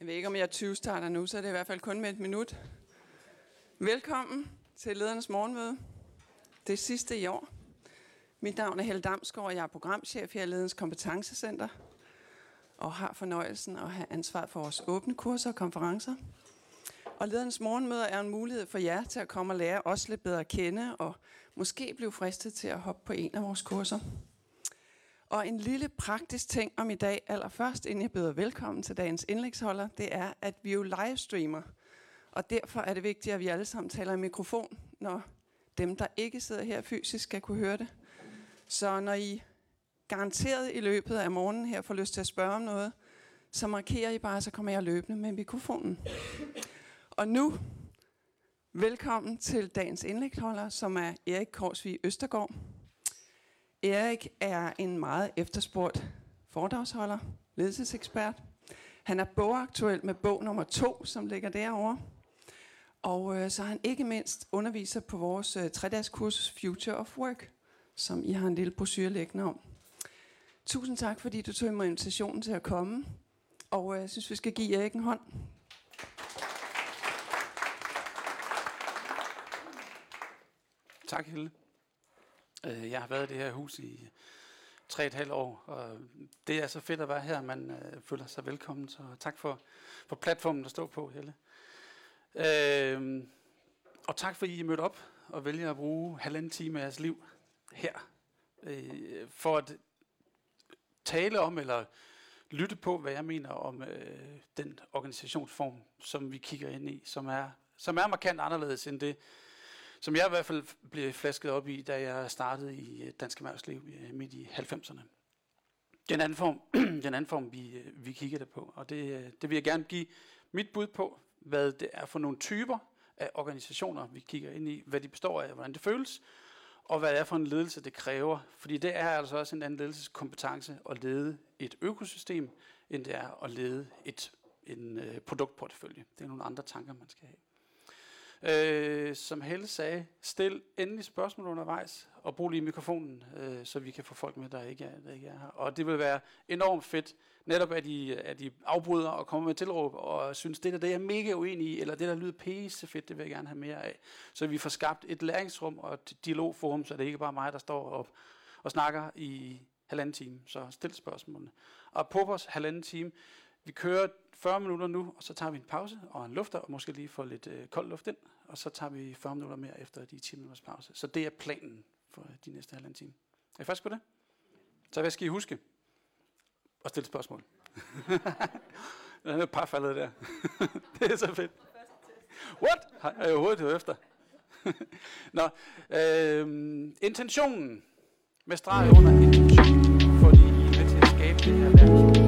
Jeg ved ikke, om jeg 20 starter nu, så er det i hvert fald kun med et minut. Velkommen til ledernes morgenmøde. Det sidste i år. Mit navn er Helle Damsgaard, og jeg er programchef her i Ledens Kompetencecenter og har fornøjelsen at have ansvar for vores åbne kurser og konferencer. Og ledernes morgenmøder er en mulighed for jer til at komme og lære os lidt bedre at kende, og måske blive fristet til at hoppe på en af vores kurser. Og en lille praktisk ting om i dag, allerførst, inden jeg byder velkommen til dagens indlægsholder, det er, at vi jo livestreamer. Og derfor er det vigtigt, at vi alle sammen taler i mikrofon, når dem, der ikke sidder her fysisk, skal kunne høre det. Så når I garanteret i løbet af morgenen her får lyst til at spørge om noget, så markerer I bare, så kommer jeg løbende med mikrofonen. Og nu, velkommen til dagens indlægsholder, som er Erik Korsvig Østergaard. Erik er en meget efterspurgt foredragsholder, ledelsesekspert. Han er bogaktuel med bog nummer to, som ligger derovre. Og øh, så er han ikke mindst underviser på vores øh, 3-dages kursus Future of Work, som I har en lille brochure liggende om. Tusind tak, fordi du tog imod invitationen til at komme. Og øh, jeg synes, vi skal give Erik en hånd. Tak, Helle. Øh, Jeg har været i det her hus i tre et halvt år, og det er så fedt at være her, man øh, føler sig velkommen, så tak for, for platformen at stå på, Helle. Øh, og tak fordi I mødte op og vælger at bruge halvanden time af jeres liv her, øh, for at tale om eller lytte på, hvad jeg mener om øh, den organisationsform, som vi kigger ind i, som er, som er markant anderledes end det, som jeg i hvert fald blev flasket op i, da jeg startede i øh, Dansk Erhvervsliv øh, midt i 90'erne. Den anden form, den anden form vi, øh, vi kigger det på, og det, det vil jeg gerne give mit bud på, hvad det er for nogle typer af organisationer, vi kigger ind i, hvad de består af, hvordan det føles, og hvad det er for en ledelse, det kræver. Fordi det er altså også en anden ledelseskompetence at lede et økosystem, end det er at lede et, en øh, produktportefølje. Det er nogle andre tanker, man skal have. Øh, som Helle sagde, stil endelig spørgsmål undervejs, og brug lige mikrofonen, øh, så vi kan få folk med, der ikke er, der ikke er her. Og det vil være enormt fedt, netop at I, at I afbryder og kommer med tilråb, og synes, det der det er jeg mega uenig i, eller det der lyder pisse fedt, det vil jeg gerne have mere af. Så vi får skabt et læringsrum og et dialogforum, så det ikke bare mig, der står og, og snakker i halvanden time. Så stil spørgsmålene. Og på vores halvanden time, vi kører 40 minutter nu, og så tager vi en pause og en lufter, og måske lige få lidt øh, kold luft ind, og så tager vi 40 minutter mere efter de 10 minutters pause. Så det er planen for de næste halvanden time. Er I friske på det? Så hvad skal I huske? Og stille spørgsmål. Der er et par faldet der. det er så fedt. What? Har jeg overhovedet hørt efter? Nå, øh, intentionen med streg under intentionen, fordi I er med til at skabe det her læringsrum.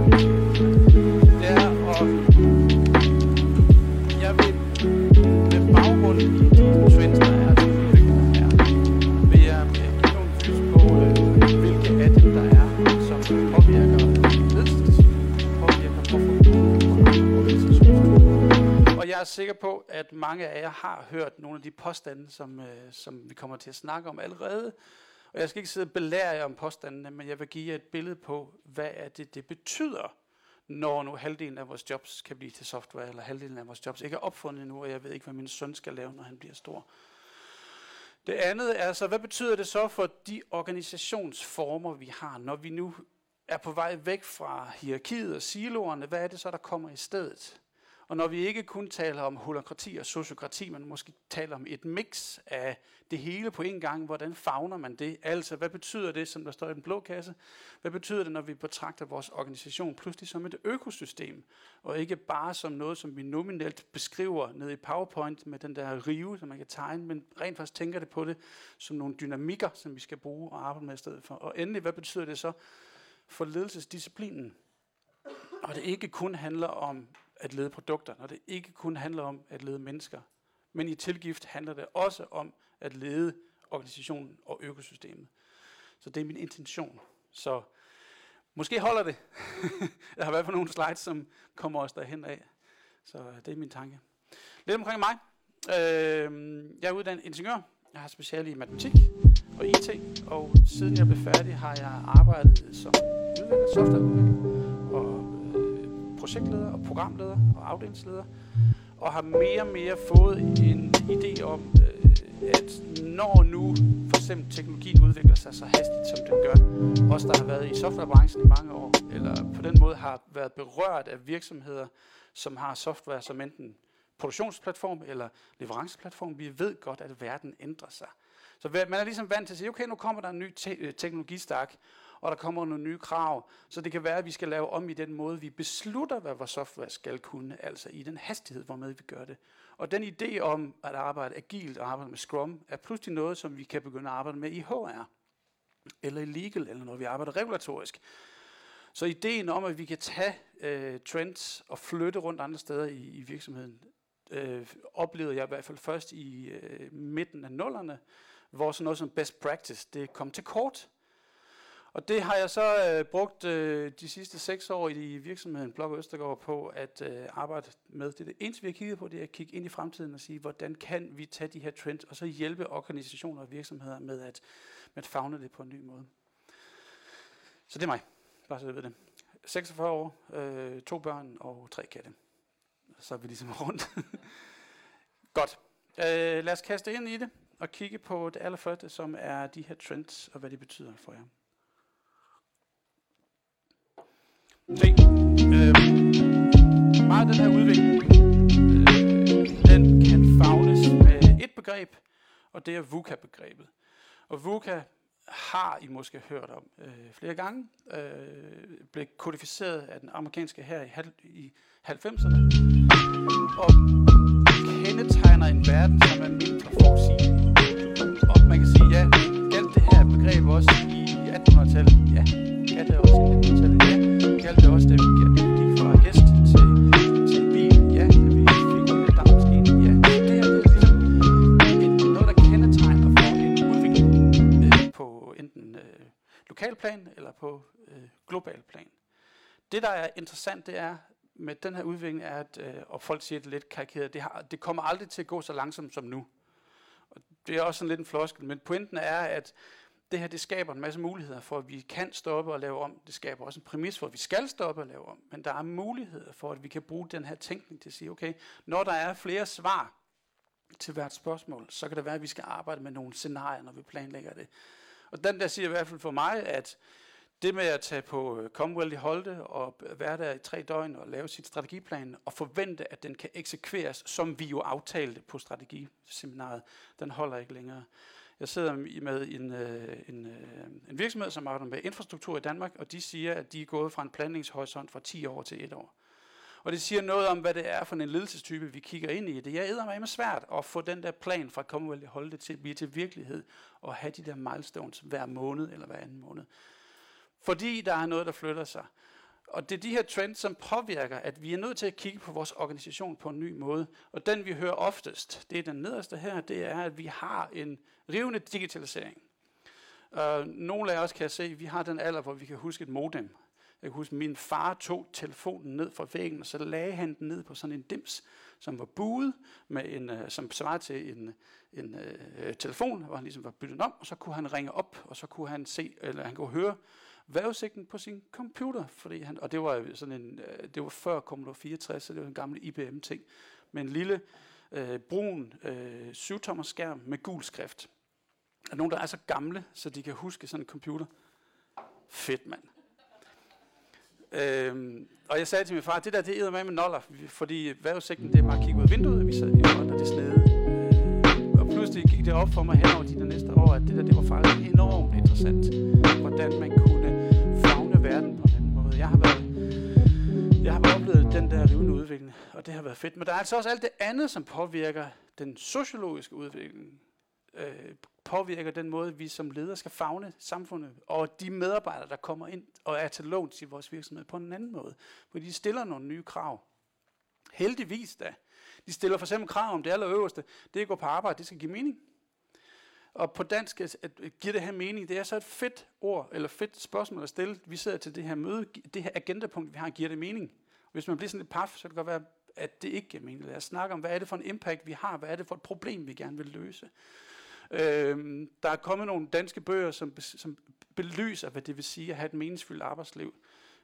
Jeg er sikker på, at mange af jer har hørt nogle af de påstande, som, øh, som vi kommer til at snakke om allerede. Og jeg skal ikke sidde og belære jer om påstandene, men jeg vil give jer et billede på, hvad er det, det betyder, når nu halvdelen af vores jobs kan blive til software, eller halvdelen af vores jobs ikke er opfundet endnu, og jeg ved ikke, hvad min søn skal lave, når han bliver stor. Det andet er så, hvad betyder det så for de organisationsformer, vi har, når vi nu er på vej væk fra hierarkiet og siloerne, hvad er det så, der kommer i stedet? Og når vi ikke kun taler om holokrati og sociokrati, men måske taler om et mix af det hele på en gang, hvordan fagner man det? Altså, hvad betyder det, som der står i den blå kasse? Hvad betyder det, når vi betragter vores organisation pludselig som et økosystem, og ikke bare som noget, som vi nominelt beskriver ned i PowerPoint med den der rive, som man kan tegne, men rent faktisk tænker det på det som nogle dynamikker, som vi skal bruge og arbejde med i stedet for. Og endelig, hvad betyder det så for ledelsesdisciplinen? Og det ikke kun handler om at lede produkter, når det ikke kun handler om at lede mennesker, men i tilgift handler det også om at lede organisationen og økosystemet. Så det er min intention. Så måske holder det. Jeg har i hvert fald nogle slides, som kommer os derhen af. Så øh, det er min tanke. Lidt omkring mig. Øhm, jeg er uddannet ingeniør. Jeg har speciale i matematik og IT, og siden jeg blev færdig, har jeg arbejdet som udvikler, softwareudvikler, projektleder og programleder og afdelingsleder, og har mere og mere fået en idé om, øh, at når nu for eksempel teknologien udvikler sig så hastigt, som den gør, os der har været i softwarebranchen i mange år, eller på den måde har været berørt af virksomheder, som har software som enten produktionsplatform eller leveranceplatform, vi ved godt, at verden ændrer sig. Så man er ligesom vant til at sige, okay, nu kommer der en ny te- teknologistak, og der kommer nogle nye krav, så det kan være, at vi skal lave om i den måde, vi beslutter, hvad vores software skal kunne, altså i den hastighed, hvormed vi gør det. Og den idé om at arbejde agilt og arbejde med Scrum, er pludselig noget, som vi kan begynde at arbejde med i HR, eller i legal, eller når vi arbejder regulatorisk. Så ideen om, at vi kan tage øh, trends og flytte rundt andre steder i, i virksomheden, øh, oplevede jeg i hvert fald først i øh, midten af nullerne, hvor sådan noget som best practice, det kom til kort. Og det har jeg så øh, brugt øh, de sidste seks år i virksomheden Blok Østergaard på at øh, arbejde med. Det, det eneste, vi har kigget på, det er at kigge ind i fremtiden og sige, hvordan kan vi tage de her trends, og så hjælpe organisationer og virksomheder med at, med at fagne det på en ny måde. Så det er mig, bare så jeg ved det. 46 år, øh, to børn og tre katte. Så er vi ligesom rundt. Godt. Øh, lad os kaste ind i det og kigge på det allerførste, som er de her trends og hvad de betyder for jer. Se, øh, meget af den her udvikling, øh, den kan fagnes med et begreb, og det er VUCA-begrebet. Og VUCA har I måske hørt om øh, flere gange, øh, blev kodificeret af den amerikanske her i, i 90'erne, og kendetegner en verden, som er mindre forudsigelig. Og man kan sige, ja, galt det her begreb også i 1800-tallet? Ja, ja det er også i 1800-tallet. Ja, det også, da vi gik fra hest til, til bil? Ja, da vi fik dampmaskinen? Ja, det her det er ligesom en, noget, der kendetegner for en udvikling øh, på enten øh, lokalplan eller på øh, global plan. Det, der er interessant, det er, med den her udvikling er, at, øh, og folk siger det lidt karikeret, det, har, det kommer aldrig til at gå så langsomt som nu. Og det er også sådan lidt en floskel, men pointen er, at det her det skaber en masse muligheder for, at vi kan stoppe og lave om. Det skaber også en præmis for, at vi skal stoppe og lave om. Men der er muligheder for, at vi kan bruge den her tænkning til at sige, okay, når der er flere svar til hvert spørgsmål, så kan det være, at vi skal arbejde med nogle scenarier, når vi planlægger det. Og den der siger i hvert fald for mig, at det med at tage på øh, Commonwealth i Holte og være der i tre døgn og lave sit strategiplan og forvente, at den kan eksekveres, som vi jo aftalte på strategiseminaret, den holder ikke længere. Jeg sidder med en, øh, en, øh, en virksomhed, som arbejder med infrastruktur i Danmark, og de siger, at de er gået fra en planlægningshorisont fra 10 år til 1 år. Og det siger noget om, hvad det er for en ledelsestype, vi kigger ind i. Det er med svært at få den der plan fra Commonwealth holde det til at blive til virkelighed og have de der milestones hver måned eller hver anden måned. Fordi der er noget, der flytter sig. Og det er de her trends, som påvirker, at vi er nødt til at kigge på vores organisation på en ny måde. Og den vi hører oftest, det er den nederste her, det er, at vi har en rivende digitalisering. Uh, nogle af os kan se, at vi har den alder, hvor vi kan huske et modem. Jeg kan huske, at min far tog telefonen ned fra væggen, og så lagde han den ned på sådan en dims, som var buet, med en, uh, som svarede til en, en uh, telefon, hvor han ligesom var byttet om, og så kunne han ringe op, og så kunne han se, eller han kunne høre vejrudsigten på sin computer, fordi han, og det var sådan en, øh, det var før Commodore 64, så det var en gammel IBM-ting, med en lille øh, brun øh, syvtommer skærm med gul skrift. Er nogen, der er så gamle, så de kan huske sådan en computer? Fedt, mand. Øhm, og jeg sagde til min far, det der, det er med med noller, fordi vejrudsigten, det er bare at kigge ud af vinduet, og vi sad i og det snede. Øh, og pludselig gik det op for mig henover de der næste år, at det der, det var faktisk enormt interessant, hvordan man kunne verden på en anden måde. Jeg har været jeg har oplevet den der rivende udvikling, og det har været fedt. Men der er altså også alt det andet, som påvirker den sociologiske udvikling. Øh, påvirker den måde, vi som ledere skal fagne samfundet, og de medarbejdere, der kommer ind og er til låns i vores virksomhed på en anden måde. fordi de stiller nogle nye krav. Heldigvis da. De stiller for eksempel krav om det allerøverste. Det at gå på arbejde, det skal give mening. Og på dansk at, at giver det her mening. Det er så et fedt ord, eller fedt spørgsmål at stille. Vi sidder til det her møde, det her agendapunkt, vi har, giver det mening. Hvis man bliver sådan lidt paf, så kan det godt være, at det ikke giver mening. Lad os snakke om, hvad er det for en impact, vi har? Hvad er det for et problem, vi gerne vil løse? Øhm, der er kommet nogle danske bøger, som, som belyser, hvad det vil sige at have et meningsfyldt arbejdsliv.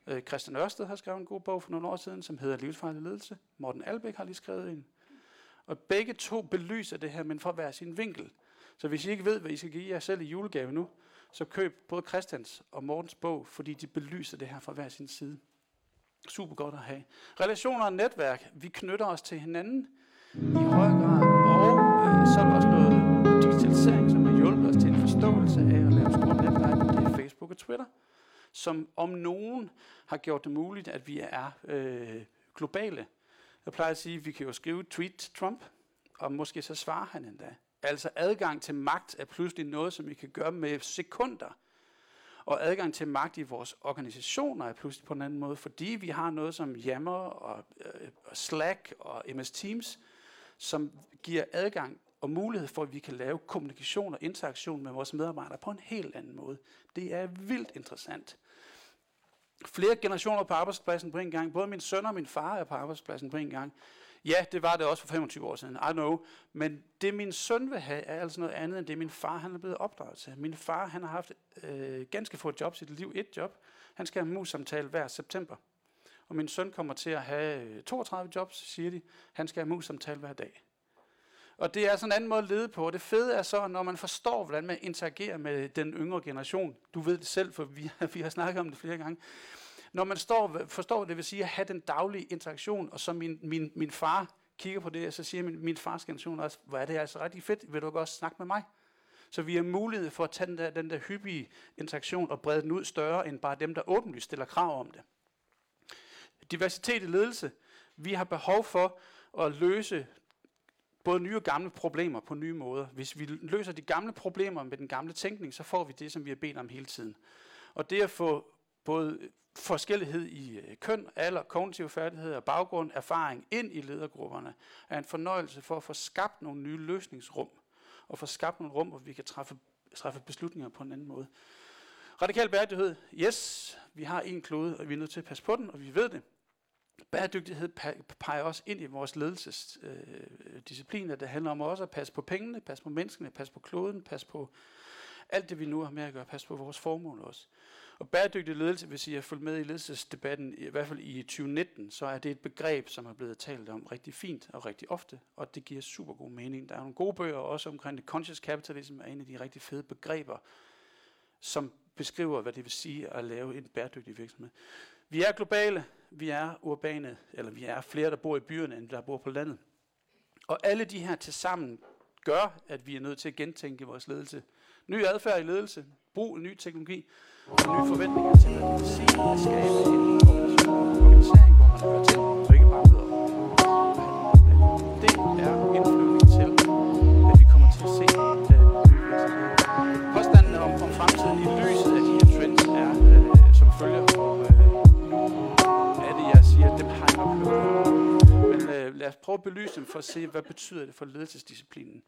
Øh, Christian Ørsted har skrevet en god bog for nogle år siden, som hedder Livsfarlig ledelse. Morten Albæk har lige skrevet en. Og begge to belyser det her, men fra hver sin vinkel. Så hvis I ikke ved, hvad I skal give jer selv i julegave nu, så køb både Christians og Mortens bog, fordi de belyser det her fra hver sin side. Super godt at have. Relationer og netværk. Vi knytter os til hinanden i høj grad. Og øh, så er der også noget digitalisering, som har hjulpet os til en forståelse af at lave store netværk. Det er Facebook og Twitter, som om nogen har gjort det muligt, at vi er øh, globale. Jeg plejer at sige, at vi kan jo skrive tweet til Trump, og måske så svarer han endda. Altså adgang til magt er pludselig noget, som vi kan gøre med sekunder. Og adgang til magt i vores organisationer er pludselig på en anden måde, fordi vi har noget som Yammer og, øh, og Slack og MS Teams, som giver adgang og mulighed for, at vi kan lave kommunikation og interaktion med vores medarbejdere på en helt anden måde. Det er vildt interessant. Flere generationer på arbejdspladsen på en gang. Både min søn og min far er på arbejdspladsen på en gang. Ja, det var det også for 25 år siden, I know. Men det min søn vil have, er altså noget andet end det min far han er blevet opdraget til. Min far han har haft øh, ganske få jobs i sit liv. Et job. Han skal have mus-samtale hver september. Og min søn kommer til at have øh, 32 jobs, siger de. Han skal have mus-samtale hver dag. Og det er sådan en anden måde at lede på. Og det fede er så, når man forstår, hvordan man interagerer med den yngre generation. Du ved det selv, for vi, vi har snakket om det flere gange. Når man står, forstår, det vil sige at have den daglige interaktion, og så min, min, min far kigger på det, og så siger min, min fars generation også, hvor er det altså rigtig fedt, vil du også snakke med mig? Så vi har mulighed for at tage den der, den der hyppige interaktion og brede den ud større, end bare dem, der åbenlyst stiller krav om det. Diversitet i ledelse. Vi har behov for at løse både nye og gamle problemer på nye måder. Hvis vi løser de gamle problemer med den gamle tænkning, så får vi det, som vi har bedt om hele tiden. Og det at få både forskellighed i øh, køn, alder, kognitive færdigheder, baggrund, erfaring ind i ledergrupperne, er en fornøjelse for at få skabt nogle nye løsningsrum, og få skabt nogle rum, hvor vi kan træffe, træffe beslutninger på en anden måde. Radikal bæredygtighed, yes, vi har en klode, og vi er nødt til at passe på den, og vi ved det. Bæredygtighed peger også ind i vores ledelsesdiscipliner. Øh, det handler om også at passe på pengene, passe på menneskene, passe på kloden, passe på alt det, vi nu har med at gøre, passe på vores formål også. Og bæredygtig ledelse, hvis I har fulgt med i ledelsesdebatten, i hvert fald i 2019, så er det et begreb, som er blevet talt om rigtig fint og rigtig ofte, og det giver super god mening. Der er nogle gode bøger også omkring det. Conscious Capitalism er en af de rigtig fede begreber, som beskriver, hvad det vil sige at lave en bæredygtig virksomhed. Vi er globale, vi er urbane, eller vi er flere, der bor i byerne, end der bor på landet. Og alle de her til sammen gør, at vi er nødt til at gentænke vores ledelse. Ny adfærd i ledelse, brug ny teknologi, og nye forventninger til, hvad det vil sige at skabe en organisering, hvor man hører til, og ikke bare møder Det er indflyvning til, at vi kommer til at se øh, nye virksomheder. Påstanden om, om fremtiden i lyset af de her trends er øh, som følger, og øh, nu er det, jeg siger, at dem har jeg nok hørt Men øh, lad os prøve at belyse dem for at se, hvad betyder det for ledelsesdisciplinen.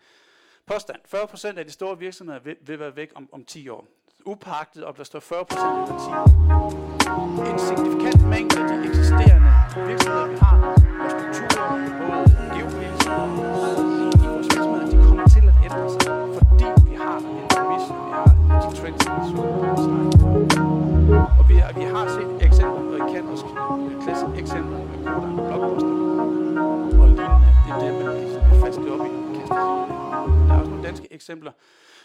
Påstand. 40% af de store virksomheder vil, vil være væk om, om 10 år upagtet, om der står 40 procent i parti. En signifikant mængde af de eksisterende virksomheder, vi har, vores strukturer, både geopolitisk og i vores virksomheder, de kommer til at ændre sig, fordi vi har en præmis, vi har de trends, som Og vi, vi har set eksempler, og I kender også klassiske eksempler med Kodak og Blockbuster og lignende. Det er det, man ligesom er fastet op i. Der er også nogle danske eksempler,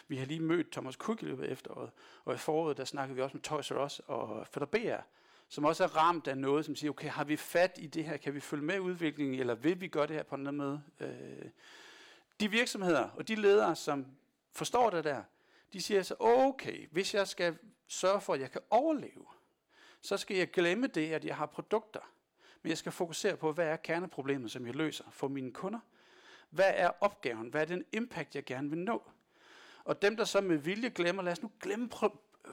vi har lige mødt Thomas Cook i løbet af efteråret, og i foråret der snakkede vi også med Toys R Us og Fætter BR, som også er ramt af noget, som siger, okay, har vi fat i det her? Kan vi følge med udviklingen, eller vil vi gøre det her på en anden måde? Øh, de virksomheder og de ledere, som forstår det der, de siger så, okay, hvis jeg skal sørge for, at jeg kan overleve, så skal jeg glemme det, at jeg har produkter. Men jeg skal fokusere på, hvad er kerneproblemet, som jeg løser for mine kunder? Hvad er opgaven? Hvad er den impact, jeg gerne vil nå? Og dem, der så med vilje glemmer, lad os nu glemme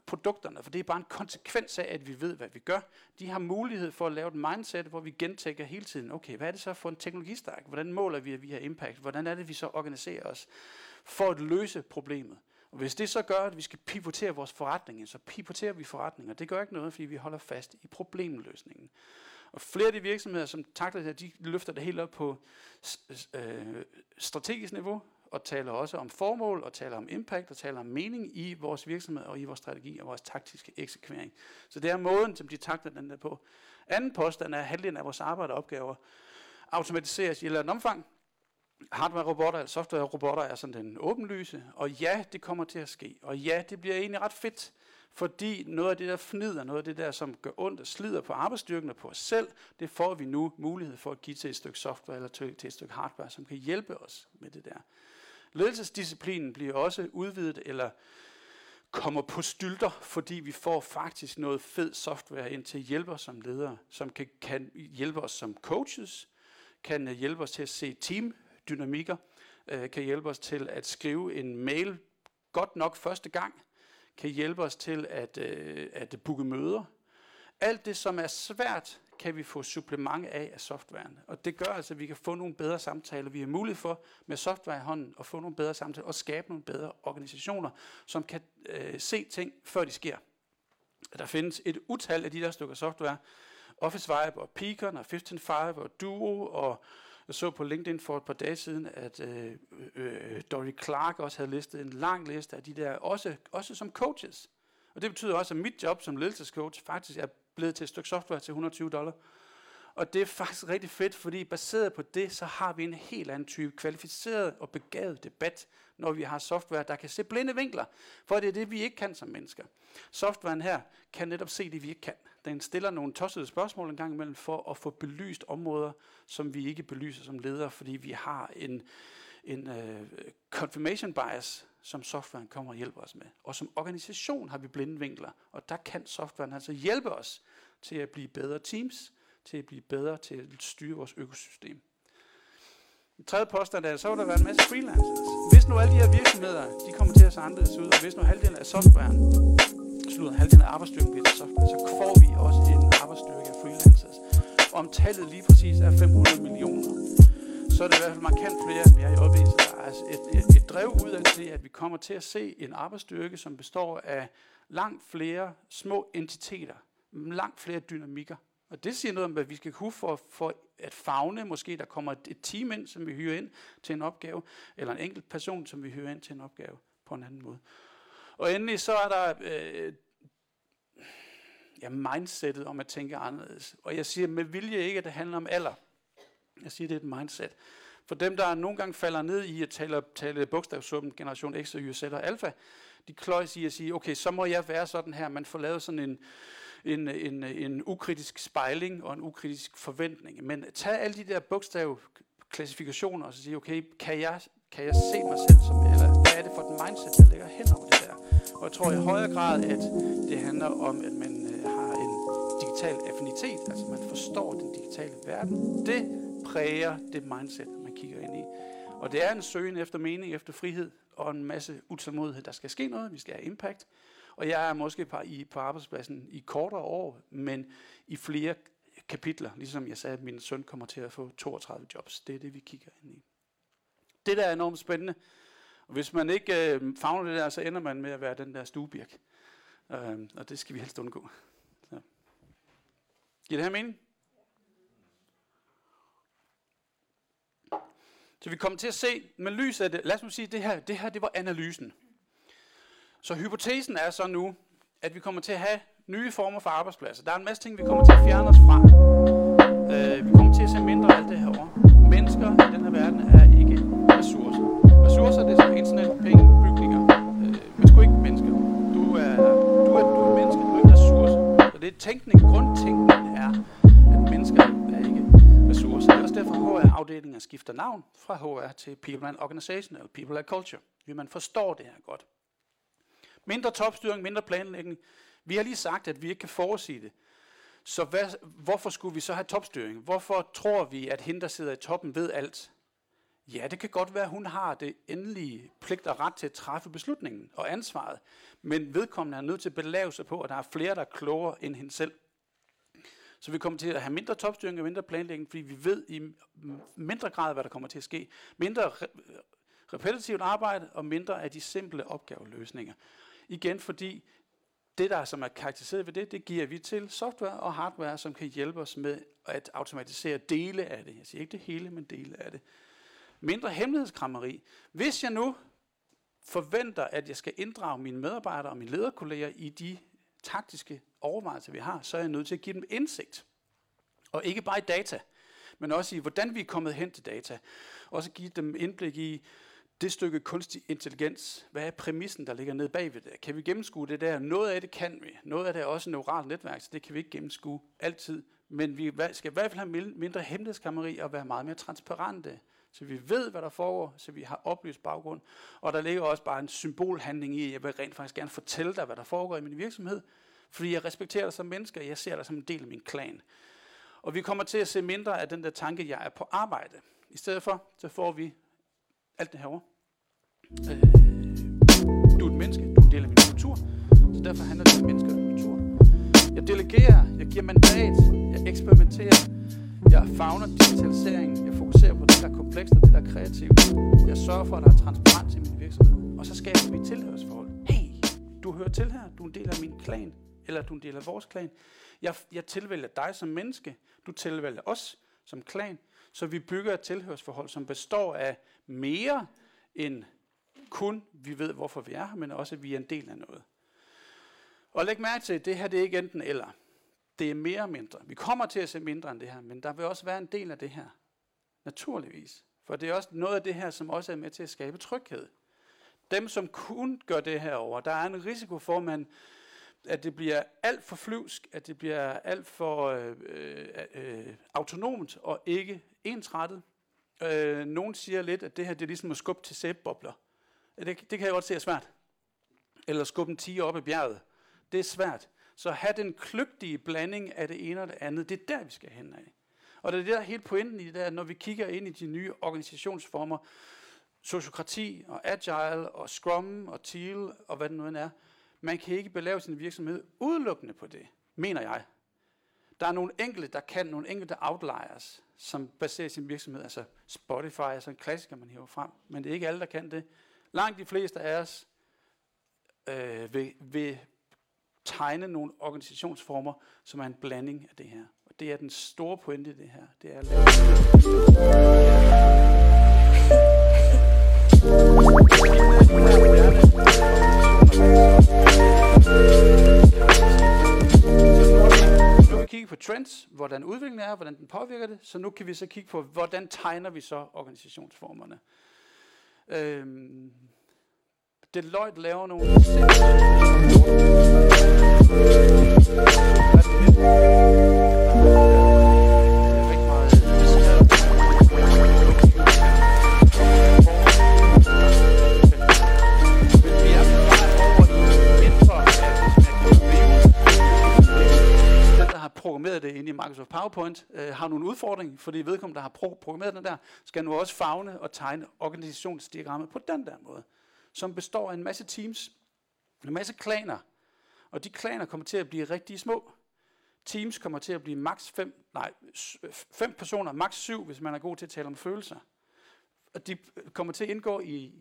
produkterne, for det er bare en konsekvens af, at vi ved, hvad vi gør. De har mulighed for at lave et mindset, hvor vi gentænker hele tiden, okay, hvad er det så for en teknologistak? Hvordan måler vi, at vi har impact? Hvordan er det, vi så organiserer os for at løse problemet? Og hvis det så gør, at vi skal pivotere vores forretning, så pivoterer vi forretninger. Det gør ikke noget, fordi vi holder fast i problemløsningen. Og flere af de virksomheder, som takler det her, de løfter det helt op på øh, strategisk niveau, og taler også om formål, og taler om impact, og taler om mening i vores virksomhed, og i vores strategi, og vores taktiske eksekvering. Så det er måden, som de takter den der på. Anden påstand er, at halvdelen af vores arbejde og opgaver automatiseres i et eller andet omfang. Hardware-robotter eller software-robotter er sådan den åbenlyse, og ja, det kommer til at ske. Og ja, det bliver egentlig ret fedt, fordi noget af det der fnider, noget af det der, som gør ondt og slider på arbejdsstyrken og på os selv, det får vi nu mulighed for at give til et stykke software eller til, til et stykke hardware, som kan hjælpe os med det der. Ledelsesdisciplinen bliver også udvidet eller kommer på stylter, fordi vi får faktisk noget fed software ind til at hjælpe os som ledere, som kan, kan hjælpe os som coaches, kan øh, hjælpe os til at se teamdynamikker, øh, kan hjælpe os til at skrive en mail godt nok første gang, kan hjælpe os til at, øh, at booke møder. Alt det, som er svært, kan vi få supplement af af softwaren. Og det gør altså, at vi kan få nogle bedre samtaler. Vi har mulighed for med software i hånden at få nogle bedre samtaler og skabe nogle bedre organisationer, som kan øh, se ting, før de sker. Der findes et utal af de der stykker software. Office Vibe og Peakon og 15.5 og Duo og jeg så på LinkedIn for et par dage siden, at øh, øh, øh, Dory Clark også havde listet en lang liste af de der, også, også som coaches. Og det betyder også, at mit job som ledelsescoach faktisk er blevet til et stykke software til 120 dollar. Og det er faktisk rigtig fedt, fordi baseret på det, så har vi en helt anden type kvalificeret og begavet debat, når vi har software, der kan se blinde vinkler. For det er det, vi ikke kan som mennesker. Softwaren her kan netop se det, vi ikke kan. Den stiller nogle tossede spørgsmål en gang imellem for at få belyst områder, som vi ikke belyser som ledere, fordi vi har en, en uh, confirmation bias, som softwaren kommer og hjælper os med. Og som organisation har vi blinde vinkler, og der kan softwaren altså hjælpe os til at blive bedre teams, til at blive bedre til at styre vores økosystem. Den tredje påstand er, at så vil der være en masse freelancers. Hvis nu alle de her virksomheder, de kommer til at se anderledes ud, og hvis nu halvdelen af softwaren, slutter halvdelen af arbejdsstyrken bliver til software, så får vi også en arbejdsstyrke af freelancers. Om tallet lige præcis er 500 millioner, så er det i hvert fald markant flere, end vi er i øjeblikket altså et, et, et drev ud af det, at vi kommer til at se en arbejdsstyrke, som består af langt flere små entiteter, langt flere dynamikker, og det siger noget om, hvad vi skal kunne for, for at fagne. Måske der kommer et, et team ind, som vi hyrer ind til en opgave, eller en enkelt person, som vi hyrer ind til en opgave på en anden måde. Og endelig så er der øh, ja, mindsetet om at tænke anderledes. Og jeg siger med vilje ikke, at det handler om alder. Jeg siger, det er et mindset. For dem, der nogle gange falder ned i at tale, tale bogstavsummen, generation X og Y, Z og alfa, de kløjs i at sige, okay, så må jeg være sådan her. Man får lavet sådan en, en, en, en ukritisk spejling og en ukritisk forventning. Men tag alle de der bogstavklassifikationer og så sige, okay, kan jeg, kan jeg se mig selv som, eller hvad er det for et mindset, der ligger hen over det der? Og jeg tror i højere grad, at det handler om, at man øh, har en digital affinitet, altså man forstår den digitale verden. Det præger det mindset, man kigger ind i. Og det er en søgen efter mening, efter frihed og en masse utålmodighed. Der skal ske noget, vi skal have impact. Og jeg er måske på, i, på arbejdspladsen i kortere år, men i flere kapitler, ligesom jeg sagde, at min søn kommer til at få 32 jobs. Det er det, vi kigger ind i. Det der er enormt spændende. Og hvis man ikke øh, fagner det der, så ender man med at være den der stuebirk. Øh, og det skal vi helst undgå. Så. Giver det her mening? Så vi kommer til at se med lys af det. Lad os nu sige, det her, det her det var analysen. Så hypotesen er så nu, at vi kommer til at have nye former for arbejdspladser. Der er en masse ting, vi kommer til at fjerne os fra. Øh, vi kommer til at se mindre af alt det her over. Mennesker i den her verden er ikke ressourcer. Ressourcer det er som internet, penge, bygninger. Øh, man sgu ikke mennesker. Du er, du er, du er menneske, du er ikke ressource. Så det er tænkning, grundtænkning er, at mennesker derfor, HR-afdelingen skifter navn fra HR til People and Organization, eller People and Culture. Fordi man forstår det her godt. Mindre topstyring, mindre planlægning. Vi har lige sagt, at vi ikke kan forudsige det. Så hvad, hvorfor skulle vi så have topstyring? Hvorfor tror vi, at hende, der sidder i toppen, ved alt? Ja, det kan godt være, at hun har det endelige pligt og ret til at træffe beslutningen og ansvaret. Men vedkommende er nødt til at belave sig på, at der er flere, der er klogere end hende selv. Så vi kommer til at have mindre topstyring og mindre planlægning, fordi vi ved i mindre grad, hvad der kommer til at ske. Mindre repetitivt arbejde og mindre af de simple opgaveløsninger. Igen fordi det, der som er karakteriseret ved det, det giver vi til software og hardware, som kan hjælpe os med at automatisere dele af det. Jeg siger ikke det hele, men dele af det. mindre hemmelighedskrammeri. Hvis jeg nu forventer, at jeg skal inddrage mine medarbejdere og mine lederkolleger i de taktiske overvejelser, vi har, så er jeg nødt til at give dem indsigt. Og ikke bare i data, men også i, hvordan vi er kommet hen til data. Også give dem indblik i det stykke kunstig intelligens. Hvad er præmissen, der ligger nede bagved det? Kan vi gennemskue det der? Noget af det kan vi. Noget af det er også neuralt netværk, så det kan vi ikke gennemskue altid. Men vi skal i hvert fald have mindre hemmelighedskammeri og være meget mere transparente. Så vi ved, hvad der foregår, så vi har oplyst baggrund. Og der ligger også bare en symbolhandling i, at jeg vil rent faktisk gerne fortælle dig, hvad der foregår i min virksomhed. Fordi jeg respekterer dig som menneske, og jeg ser dig som en del af min klan. Og vi kommer til at se mindre af den der tanke, jeg er på arbejde. I stedet for, så får vi alt det herovre. Øh, du er et menneske, du er en del af min kultur, så derfor handler det om mennesker og kultur. Jeg delegerer, jeg giver mandat, jeg eksperimenterer, jeg fagner digitaliseringen. jeg fokuserer på det, der er komplekst og det, der er kreativt. Jeg sørger for, at der er transparens i min virksomhed. Og så skaber vi et tilhørsforhold. Hey, du hører til her, du er en del af min klan, eller du er en del af vores klan. Jeg, jeg tilvælger dig som menneske, du tilvælger os som klan, så vi bygger et tilhørsforhold, som består af mere end kun vi ved, hvorfor vi er her, men også, at vi er en del af noget. Og læg mærke til, at det her det er ikke enten eller. Det er mere og mindre. Vi kommer til at se mindre end det her, men der vil også være en del af det her. Naturligvis. For det er også noget af det her, som også er med til at skabe tryghed. Dem, som kun gør det her over, der er en risiko for, at, man, at det bliver alt for flyvsk, at det bliver alt for øh, øh, øh autonomt og ikke ensrettet. Øh, nogen siger lidt, at det her det er ligesom at skubbe til sæbebobler. Det, det kan jeg godt se er svært. Eller skubbe en tiger op i bjerget. Det er svært. Så have den kløgtige blanding af det ene og det andet, det er der, vi skal hen af. Og det er der helt pointen i det, at når vi kigger ind i de nye organisationsformer, sociokrati og agile og scrum og teal og hvad det nu end er, man kan ikke belave sin virksomhed udelukkende på det, mener jeg. Der er nogle enkelte, der kan, nogle enkelte outliers, som baserer sin virksomhed. Altså Spotify er sådan en klassiker, man hæver frem, men det er ikke alle, der kan det. Langt de fleste af os øh, vil, vil tegne nogle organisationsformer, som er en blanding af det her. Og det er den store pointe i det her. Det er at lave nu kan vi kigge på trends, hvordan udviklingen er, hvordan den påvirker det. Så nu kan vi så kigge på, hvordan tegner vi så organisationsformerne. Øhm, Deloitte laver nogle programmeret det ind i Microsoft PowerPoint, øh, har nogle udfordringer, fordi vedkommende, der har programmeret den der, skal nu også fagne og tegne organisationsdiagrammet på den der måde som består af en masse teams, en masse klaner, og de klaner kommer til at blive rigtig små. Teams kommer til at blive maks 5, nej, 5 personer, maks 7, hvis man er god til at tale om følelser. Og de øh, kommer til at indgå i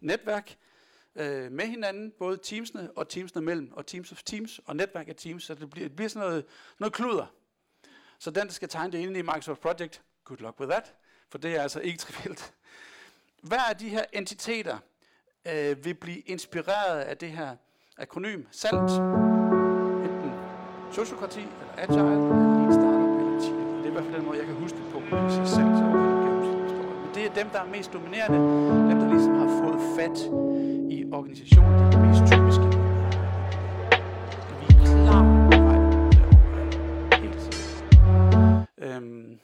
netværk øh, med hinanden, både teamsene og teamsene mellem, og teams of teams og netværk af teams, så det bliver, det bliver sådan noget, noget kluder. Så den, der skal tegne det ind i Microsoft Project, good luck with that, for det er altså ikke trivielt. Hver af de her entiteter øh, vil blive inspireret af det her akronym SALT, enten sociokrati, eller agile, eller lean startup, eller team. Det er i hvert fald den måde, jeg kan huske det på, når jeg siger SALT, så det Men det er dem, der er mest dominerende, dem, der ligesom har fået fat i organisationen, det er mest typiske. Og vi er klar på Helt. Øhm,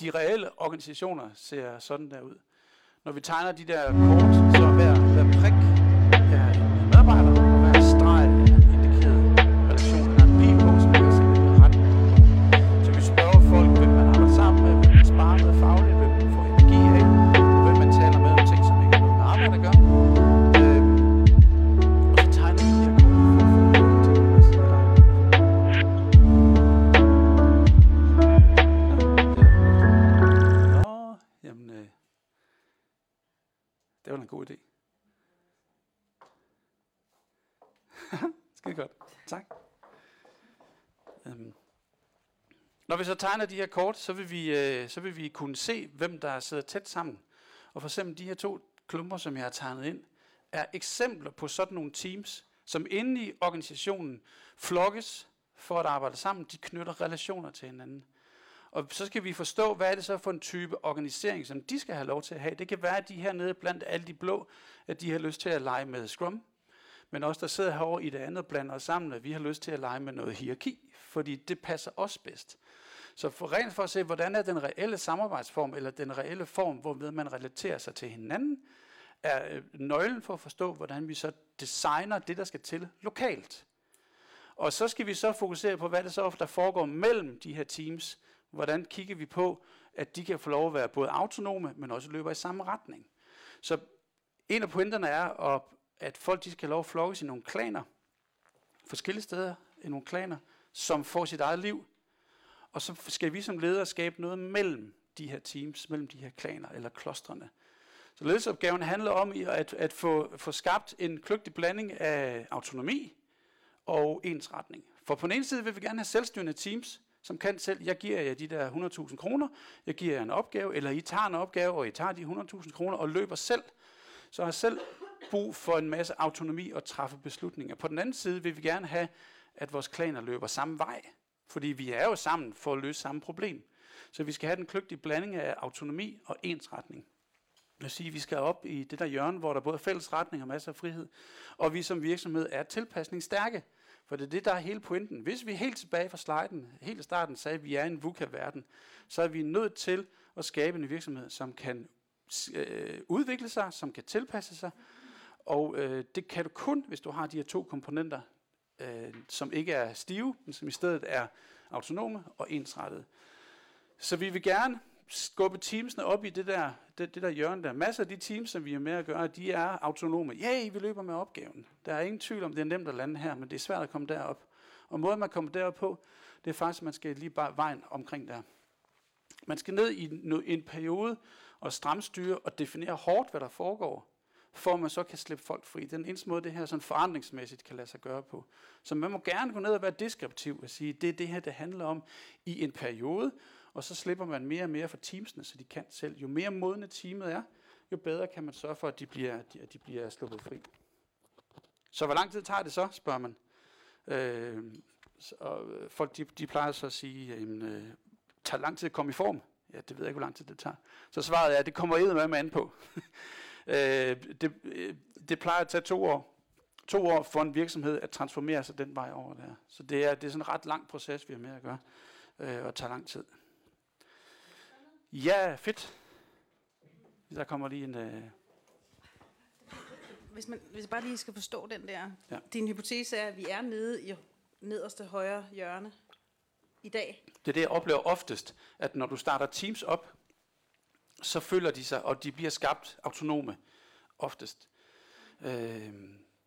de reelle organisationer ser sådan der ud. Når vi tegner de der kort, så hver, hver prik Når vi så tegner de her kort, så vil vi, øh, så vil vi kunne se, hvem der sidder tæt sammen. Og for eksempel de her to klumper, som jeg har tegnet ind, er eksempler på sådan nogle teams, som inde i organisationen flokkes for at arbejde sammen. De knytter relationer til hinanden. Og så skal vi forstå, hvad er det så for en type organisering, som de skal have lov til at have. Det kan være, at de her nede blandt alle de blå, at de har lyst til at lege med Scrum. Men også der sidder herovre i det andet blander os sammen, at vi har lyst til at lege med noget hierarki, fordi det passer os bedst. Så for rent for at se, hvordan er den reelle samarbejdsform, eller den reelle form, hvorved man relaterer sig til hinanden, er øh, nøglen for at forstå, hvordan vi så designer det, der skal til lokalt. Og så skal vi så fokusere på, hvad det så ofte der foregår mellem de her teams. Hvordan kigger vi på, at de kan få lov at være både autonome, men også løber i samme retning. Så en af pointerne er, at folk de skal have lov at flokkes i nogle klaner, forskellige steder i nogle klaner, som får sit eget liv. Og så skal vi som ledere skabe noget mellem de her teams, mellem de her klaner eller klostrene. Så ledelsesopgaven handler om at, at få, få skabt en kløgtig blanding af autonomi og ensretning. For på den ene side vil vi gerne have selvstyrende teams, som kan selv, jeg giver jer de der 100.000 kroner, jeg giver jer en opgave, eller I tager en opgave, og I tager de 100.000 kroner og løber selv. Så har selv brug for en masse autonomi og træffe beslutninger. På den anden side vil vi gerne have, at vores klaner løber samme vej, fordi vi er jo sammen for at løse samme problem. Så vi skal have den kløgtige blanding af autonomi og ensretning. Det vil sige, at vi skal op i det der hjørne, hvor der både er fælles retning og masser af frihed, og vi som virksomhed er tilpasningsstærke. For det er det, der er hele pointen. Hvis vi helt tilbage fra sliden, helt i starten sagde, at vi er en VUCA-verden, så er vi nødt til at skabe en virksomhed, som kan øh, udvikle sig, som kan tilpasse sig. Og øh, det kan du kun, hvis du har de her to komponenter, øh, som ikke er stive, men som i stedet er autonome og ensrettede. Så vi vil gerne skubbe teamsene op i det der, det, det der hjørne der. Masser af de teams, som vi er med at gøre, de er autonome. Ja, vi løber med opgaven. Der er ingen tvivl om, det er nemt at lande her, men det er svært at komme derop. Og måden, man kommer derop på, det er faktisk, at man skal lige bare vejen omkring der. Man skal ned i en periode og stramstyre og definere hårdt, hvad der foregår, for at man så kan slippe folk fri. Det er den eneste måde, det her sådan forandringsmæssigt kan lade sig gøre på. Så man må gerne gå ned og være deskriptiv og sige, det er det her, det handler om i en periode, og så slipper man mere og mere for teamsene, så de kan selv. Jo mere modne teamet er, jo bedre kan man sørge for, at de bliver, at de bliver sluppet fri. Så hvor lang tid tager det så, spørger man. Øh, og øh, folk de, de plejer så at sige, at øh, tager lang tid at komme i form. Ja, det ved jeg ikke, hvor lang tid det tager. Så svaret er, at det kommer eddermame med an på. øh, det, øh, det plejer at tage to år. To år for en virksomhed at transformere sig den vej over der. Så det er, det er sådan en ret lang proces, vi har med at gøre, øh, og tager lang tid. Ja, fedt. Der kommer lige en... Øh... Hvis, man, hvis jeg bare lige skal forstå den der. Ja. Din hypotese er, at vi er nede i nederste højre hjørne i dag. Det er det, jeg oplever oftest, at når du starter teams op, så føler de sig, og de bliver skabt autonome oftest. Øh,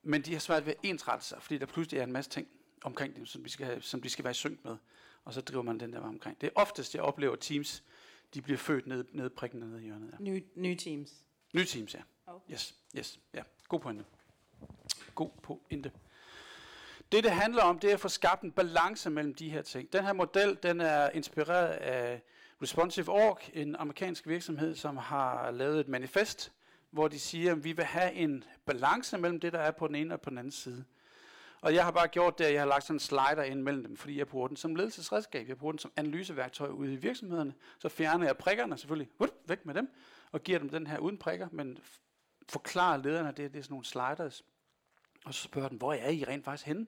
men de har svært ved at ensrette sig, fordi der pludselig er en masse ting omkring dem, som de skal, som de skal være i synk med. Og så driver man den der omkring. Det er oftest, jeg oplever teams, de bliver født ned, ned prikken ned i hjørnet. Ja. Nye, nye teams. Nye teams, ja. Okay. Yes, yes, ja. God pointe. God pointe. Det, det handler om, det er at få skabt en balance mellem de her ting. Den her model, den er inspireret af Responsive Org, en amerikansk virksomhed, som har lavet et manifest, hvor de siger, at vi vil have en balance mellem det, der er på den ene og på den anden side. Og jeg har bare gjort det, at jeg har lagt sådan en slider ind mellem dem, fordi jeg bruger den som ledelsesredskab. Jeg bruger den som analyseværktøj ude i virksomhederne. Så fjerner jeg prikkerne selvfølgelig, Hup, væk med dem, og giver dem den her uden prikker, men forklarer lederne, at det, det er sådan nogle sliders. Og så spørger den, hvor er I rent faktisk henne?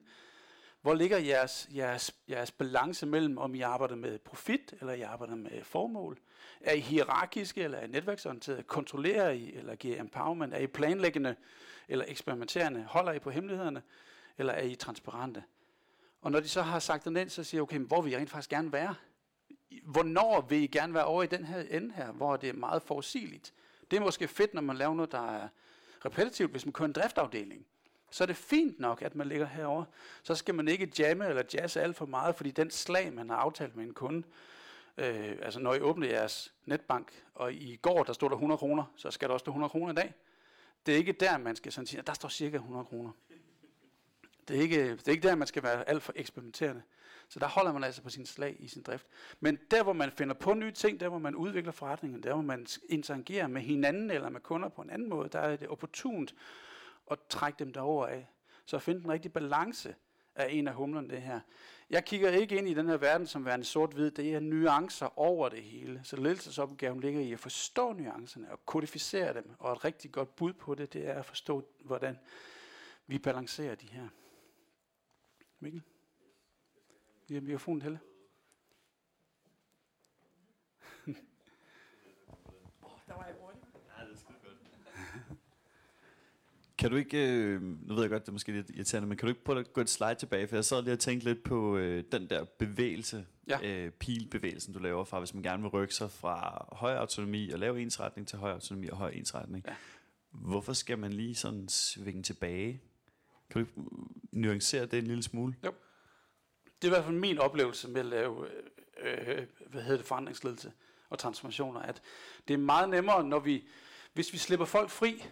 Hvor ligger jeres, jeres, jeres balance mellem, om I arbejder med profit, eller I arbejder med formål? Er I hierarkiske, eller er I netværksorienterede? Kontrollerer I, eller giver I empowerment? Er I planlæggende, eller eksperimenterende? Holder I på hemmelighederne? eller er I transparente? Og når de så har sagt den ind, så siger jeg, okay, hvor vil I rent faktisk gerne være? Hvornår vil I gerne være over i den her ende her, hvor det er meget forudsigeligt? Det er måske fedt, når man laver noget, der er repetitivt, hvis man kører en driftafdeling. Så er det fint nok, at man ligger herover. Så skal man ikke jamme eller jazze alt for meget, fordi den slag, man har aftalt med en kunde, øh, altså når I åbner jeres netbank, og i går der stod der 100 kroner, så skal der også stå 100 kroner i dag. Det er ikke der, man skal sådan sige, at der står cirka 100 kroner. Det er ikke, det er ikke der, man skal være alt for eksperimenterende. Så der holder man altså på sin slag i sin drift. Men der, hvor man finder på nye ting, der, hvor man udvikler forretningen, der, hvor man interagerer med hinanden eller med kunder på en anden måde, der er det opportunt og trække dem derover af. Så at finde den rigtige balance er en af humlerne det her. Jeg kigger ikke ind i den her verden som værende sort-hvid. Det er nuancer over det hele. Så ledelsesopgaven ligger i at forstå nuancerne og kodificere dem. Og et rigtig godt bud på det, det er at forstå, hvordan vi balancerer de her. Mikkel? Vi har mikrofonen, Helle. Der var jeg kan du ikke, øh, nu ved jeg godt, det er måske lidt irriterende, men kan du ikke prøve at gå et slide tilbage? For jeg sad lige og tænkte lidt på øh, den der bevægelse, Ja. øh, pilbevægelsen, du laver fra, hvis man gerne vil rykke sig fra høj autonomi og lave ensretning til høj autonomi og høj ensretning. Ja. Hvorfor skal man lige sådan svinge tilbage? Kan du ikke nuancere det en lille smule? Det er i hvert fald min oplevelse med at lave øh, øh, hvad hedder det, forandringsledelse og transformationer, at det er meget nemmere, når vi, hvis vi slipper folk fri,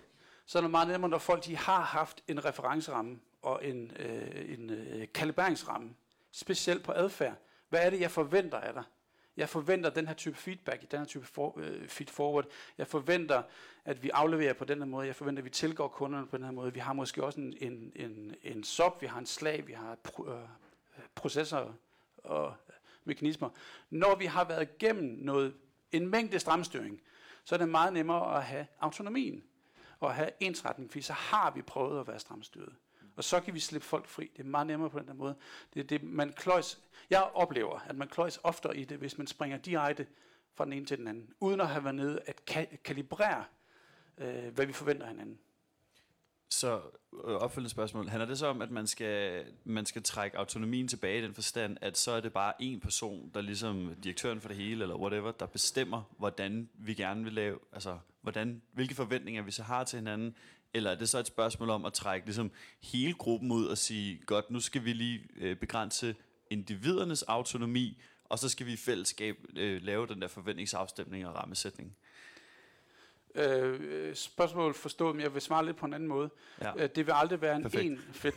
så er det meget nemmere, når folk de har haft en referenceramme og en, øh, en øh, kalibreringsramme, specielt på adfærd. Hvad er det, jeg forventer af dig? Jeg forventer den her type feedback, den her type for, øh, feed forward. Jeg forventer, at vi afleverer på den her måde. Jeg forventer, at vi tilgår kunderne på den her måde. Vi har måske også en, en, en, en SOP, vi har en slag, vi har pro, øh, processer og mekanismer. Når vi har været igennem noget, en mængde stramstyring, så er det meget nemmere at have autonomien og have ensretning, fordi så har vi prøvet at være stramstyret. Og så kan vi slippe folk fri. Det er meget nemmere på den der måde. Det, er det, man kløjs, jeg oplever, at man kløjs oftere i det, hvis man springer direkte fra den ene til den anden, uden at have været nede at ka- kalibrere, øh, hvad vi forventer af hinanden. Så øh, opfølgende spørgsmål. Handler det så om, at man skal, man skal trække autonomien tilbage i den forstand, at så er det bare en person, der ligesom direktøren for det hele, eller whatever, der bestemmer, hvordan vi gerne vil lave, altså hvordan, hvilke forventninger vi så har til hinanden, eller er det så et spørgsmål om at trække ligesom hele gruppen ud og sige, godt, nu skal vi lige øh, begrænse individernes autonomi, og så skal vi i fællesskab øh, lave den der forventningsafstemning og rammesætning. Øh, spørgsmål forstået, men jeg vil svare lidt på en anden måde. Ja. Øh, det vil aldrig være en, Perfekt. en fedt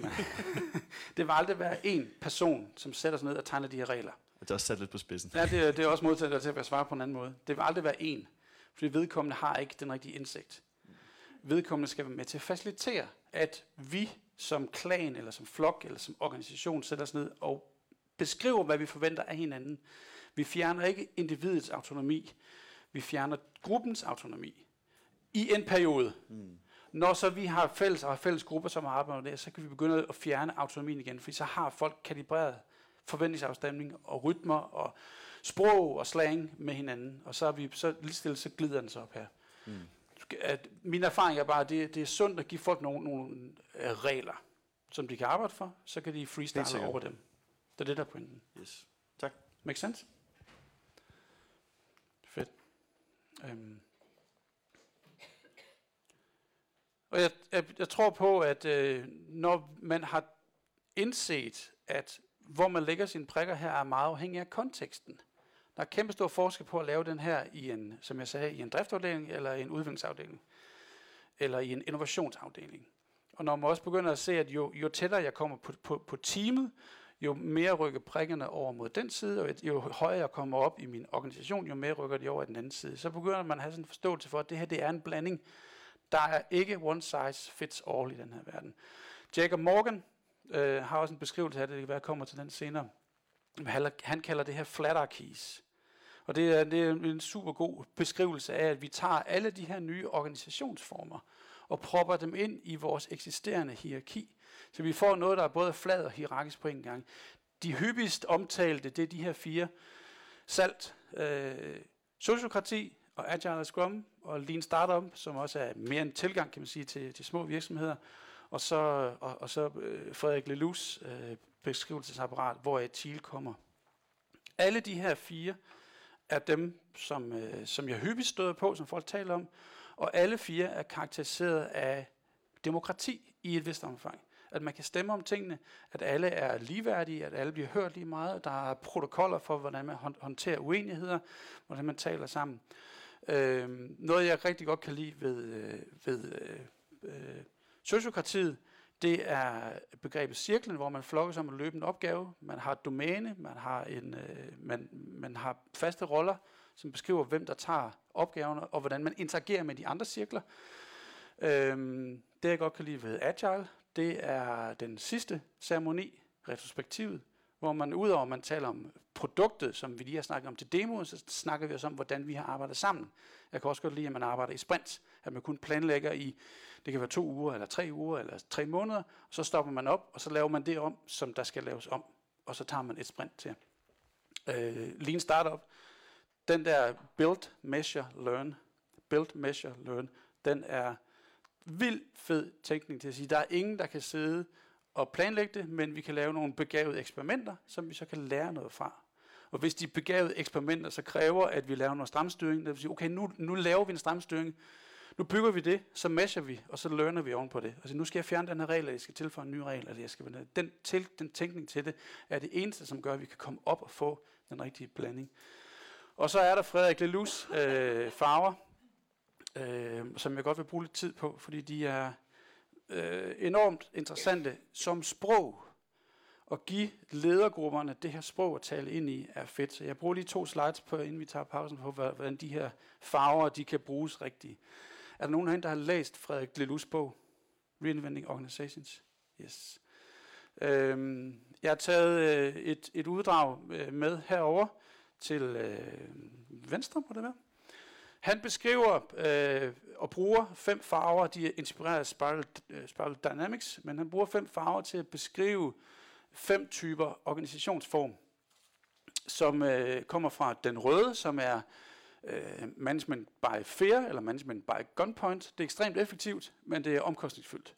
det vil aldrig være en person, som sætter sig ned og tegner de her regler. Det er også sat lidt på spidsen. Ja, det, er- det er også modtaget til at svare på en anden måde. Det vil aldrig være en, fordi vedkommende har ikke den rigtige indsigt. Vedkommende skal være med til at facilitere, at vi som klan, eller som flok, eller som organisation sætter os ned og beskriver, hvad vi forventer af hinanden. Vi fjerner ikke individets autonomi. Vi fjerner gruppens autonomi. I en periode. Mm. Når så vi har fælles og har fælles grupper, som arbejder med det, så kan vi begynde at fjerne autonomien igen, fordi så har folk kalibreret forventningsafstemning og rytmer og sprog og slang med hinanden, og så er vi så lige stille, så glider den så op her. Mm. At min erfaring er bare, at det, det er sundt at give folk nogle, nogle øh, regler, som de kan arbejde for, så kan de freestyle over dem. Det er det, der er pointen. Yes. Tak. Make sense? Fedt. Øhm. Og jeg, jeg, jeg tror på, at øh, når man har indset, at hvor man lægger sine prikker her, er meget afhængig af konteksten. Der er kæmpe stor forskel på at lave den her i en, som jeg sagde, i en driftafdeling, eller i en udviklingsafdeling, eller i en innovationsafdeling. Og når man også begynder at se, at jo, jo tættere jeg kommer på, på, på teamet, jo mere rykker prikkerne over mod den side, og jo højere jeg kommer op i min organisation, jo mere rykker de over i den anden side. Så begynder man at have sådan en forståelse for, at det her det er en blanding. Der er ikke one size fits all i den her verden. Jacob Morgan øh, har også en beskrivelse af det, det kan være, jeg kommer til den senere. Han, han kalder det her flatarkies. Og det er, det er en super god beskrivelse af, at vi tager alle de her nye organisationsformer og propper dem ind i vores eksisterende hierarki. Så vi får noget, der er både flad og hierarkisk på en gang. De hyppigst omtalte, det er de her fire. Salt, øh, sociokrati og agile scrum og lean startup, som også er mere en tilgang, kan man sige, til, til små virksomheder. Og så, og, og så øh, Frederik Lelus øh, beskrivelsesapparat, hvor et kommer. Alle de her fire er dem, som, øh, som jeg hyppigst støder på, som folk taler om, og alle fire er karakteriseret af demokrati i et vist omfang. At man kan stemme om tingene, at alle er ligeværdige, at alle bliver hørt lige meget, der er protokoller for, hvordan man håndterer uenigheder, hvordan man taler sammen. Øh, noget, jeg rigtig godt kan lide ved, øh, ved øh, øh, sociokratiet, det er begrebet cirklen, hvor man flokkes om at løbe en opgave. Man har et domæne, man har, en, øh, man, man har faste roller, som beskriver, hvem der tager opgaverne, og hvordan man interagerer med de andre cirkler. Øhm, det jeg godt kan lide ved Agile, det er den sidste ceremoni, retrospektivet, hvor man udover at man taler om produktet, som vi lige har snakket om til demoen, så snakker vi også om, hvordan vi har arbejdet sammen. Jeg kan også godt lide, at man arbejder i sprints, at man kun planlægger i, det kan være to uger, eller tre uger, eller tre måneder, og så stopper man op, og så laver man det om, som der skal laves om, og så tager man et sprint til. Øh, Lean Startup, den der build, measure, learn, build, measure, learn, den er vild fed tænkning til at sige, der er ingen, der kan sidde og planlægge det, men vi kan lave nogle begavede eksperimenter, som vi så kan lære noget fra. Og hvis de begavede eksperimenter så kræver, at vi laver noget stramstyring, det vil sige, okay, nu, nu laver vi en stramstyring, nu bygger vi det, så matcher vi, og så lønner vi oven på det. Altså nu skal jeg fjerne den her regel, eller jeg skal tilføje en ny regel, eller jeg skal den, til, den tænkning til det, er det eneste, som gør, at vi kan komme op og få den rigtige blanding. Og så er der Frederik Lelus øh, farver, øh, som jeg godt vil bruge lidt tid på, fordi de er øh, enormt interessante som sprog. At give ledergrupperne det her sprog at tale ind i er fedt. Så jeg bruger lige to slides på, inden vi tager pausen, på hvordan de her farver de kan bruges rigtigt. Er der nogen herinde, der har læst Frederik Lelus bog? Reinventing Organizations? Yes. Øhm, jeg har taget øh, et, et uddrag øh, med herover til øh, venstre, må det være. Han beskriver øh, og bruger fem farver, de er inspireret af Spiral, uh, Spiral Dynamics, men han bruger fem farver til at beskrive fem typer organisationsform, som øh, kommer fra den røde, som er øh, management by fear, eller management by gunpoint. Det er ekstremt effektivt, men det er omkostningsfyldt.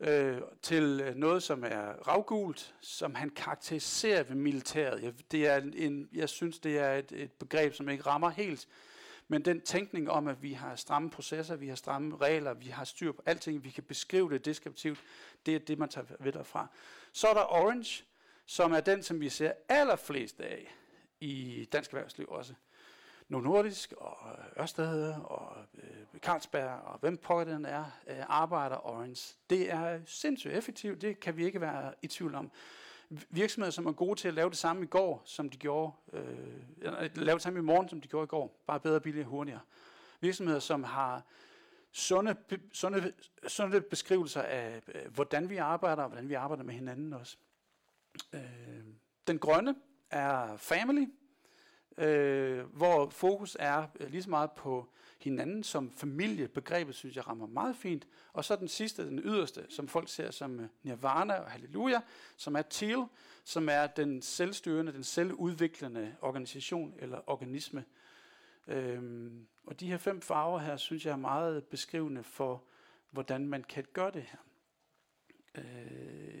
Øh, til øh, noget, som er ravgult, som han karakteriserer ved militæret. Jeg, det er en, jeg synes, det er et, et begreb, som ikke rammer helt men den tænkning om, at vi har stramme processer, vi har stramme regler, vi har styr på alting, vi kan beskrive det deskriptivt, det er det, man tager ved derfra. Så er der Orange, som er den, som vi ser allerflest af i dansk erhvervsliv også. Novo Nordisk og øh, Ørsted og øh, Carlsberg og hvem pokker den er, øh, arbejder Orange. Det er sindssygt effektivt, det kan vi ikke være i tvivl om virksomheder, som er gode til at lave det samme i går, som de gjorde, øh, øh lave det samme i morgen, som de gjorde i går, bare bedre, billigere, hurtigere. Virksomheder, som har sunde, sunde, sunde beskrivelser af, øh, hvordan vi arbejder, og hvordan vi arbejder med hinanden også. Øh, den grønne er family, øh, hvor fokus er øh, lige så meget på hinanden som familie. Begrebet synes jeg rammer meget fint. Og så den sidste, den yderste, som folk ser som øh, nirvana og halleluja, som er teal, som er den selvstyrende, den selvudviklende organisation eller organisme. Øhm, og de her fem farver her, synes jeg er meget beskrivende for, hvordan man kan gøre det her. Øh,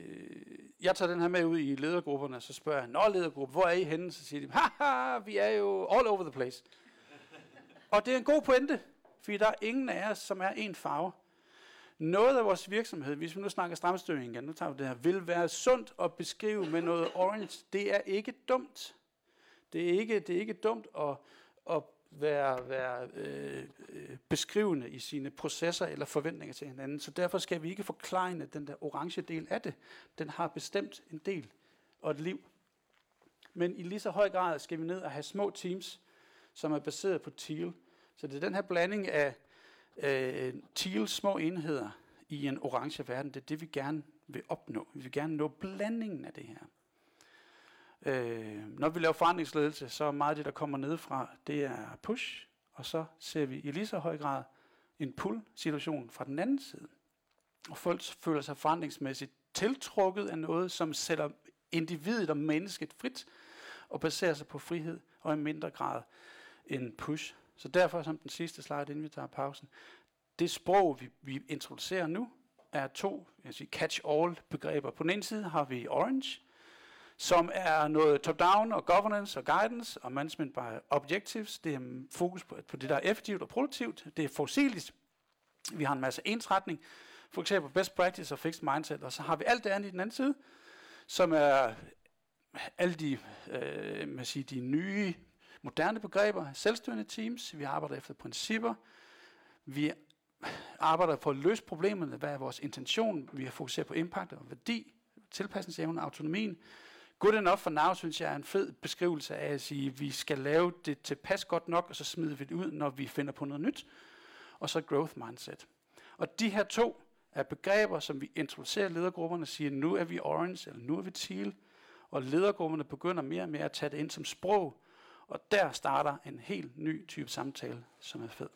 jeg tager den her med ud i ledergrupperne, så spørger jeg, Nå ledergruppe, hvor er I henne? Så siger de, haha, vi er jo all over the place. Og det er en god pointe, fordi der er ingen af os, som er en farve. Noget af vores virksomhed, hvis vi nu snakker stramstyring igen, nu tager vi det her, vil være sundt at beskrive med noget orange. Det er ikke dumt. Det er ikke, det er ikke dumt at, at være, være øh, øh, beskrivende i sine processer eller forventninger til hinanden. Så derfor skal vi ikke forklare den der orange del af det. Den har bestemt en del og et liv. Men i lige så høj grad skal vi ned og have små teams, som er baseret på teal. Så det er den her blanding af øh, teal små enheder i en orange verden, det er det, vi gerne vil opnå. Vi vil gerne nå blandingen af det her. Øh, når vi laver forandringsledelse, så er meget af det, der kommer ned fra, det er push, og så ser vi i lige så høj grad en pull-situation fra den anden side. Og folk føler sig forandringsmæssigt tiltrukket af noget, som sætter individet og mennesket frit, og baserer sig på frihed, og i mindre grad en push. Så derfor, som den sidste slide, inden vi tager pausen, det sprog, vi, vi introducerer nu, er to catch-all begreber. På den ene side har vi Orange, som er noget top-down og governance og guidance og management by objectives. Det er fokus på, på det, der er effektivt og produktivt. Det er fossiligt. Vi har en masse ensretning. For eksempel best practice og fixed mindset. Og så har vi alt det andet i den anden side, som er alle de, øh, man siger, de nye moderne begreber, selvstyrende teams, vi arbejder efter principper, vi arbejder på at løse problemerne. Hvad er vores intention? Vi har fokuseret på impact og værdi, tilpasningsevne, autonomien. Good enough for now, synes jeg, er en fed beskrivelse af at sige, at vi skal lave det tilpas godt nok, og så smider vi det ud, når vi finder på noget nyt. Og så growth mindset. Og de her to er begreber, som vi introducerer ledergrupperne, siger, nu er vi orange, eller nu er vi teal, og ledergrupperne begynder mere og mere at tage det ind som sprog, og der starter en helt ny type samtale, som er fed.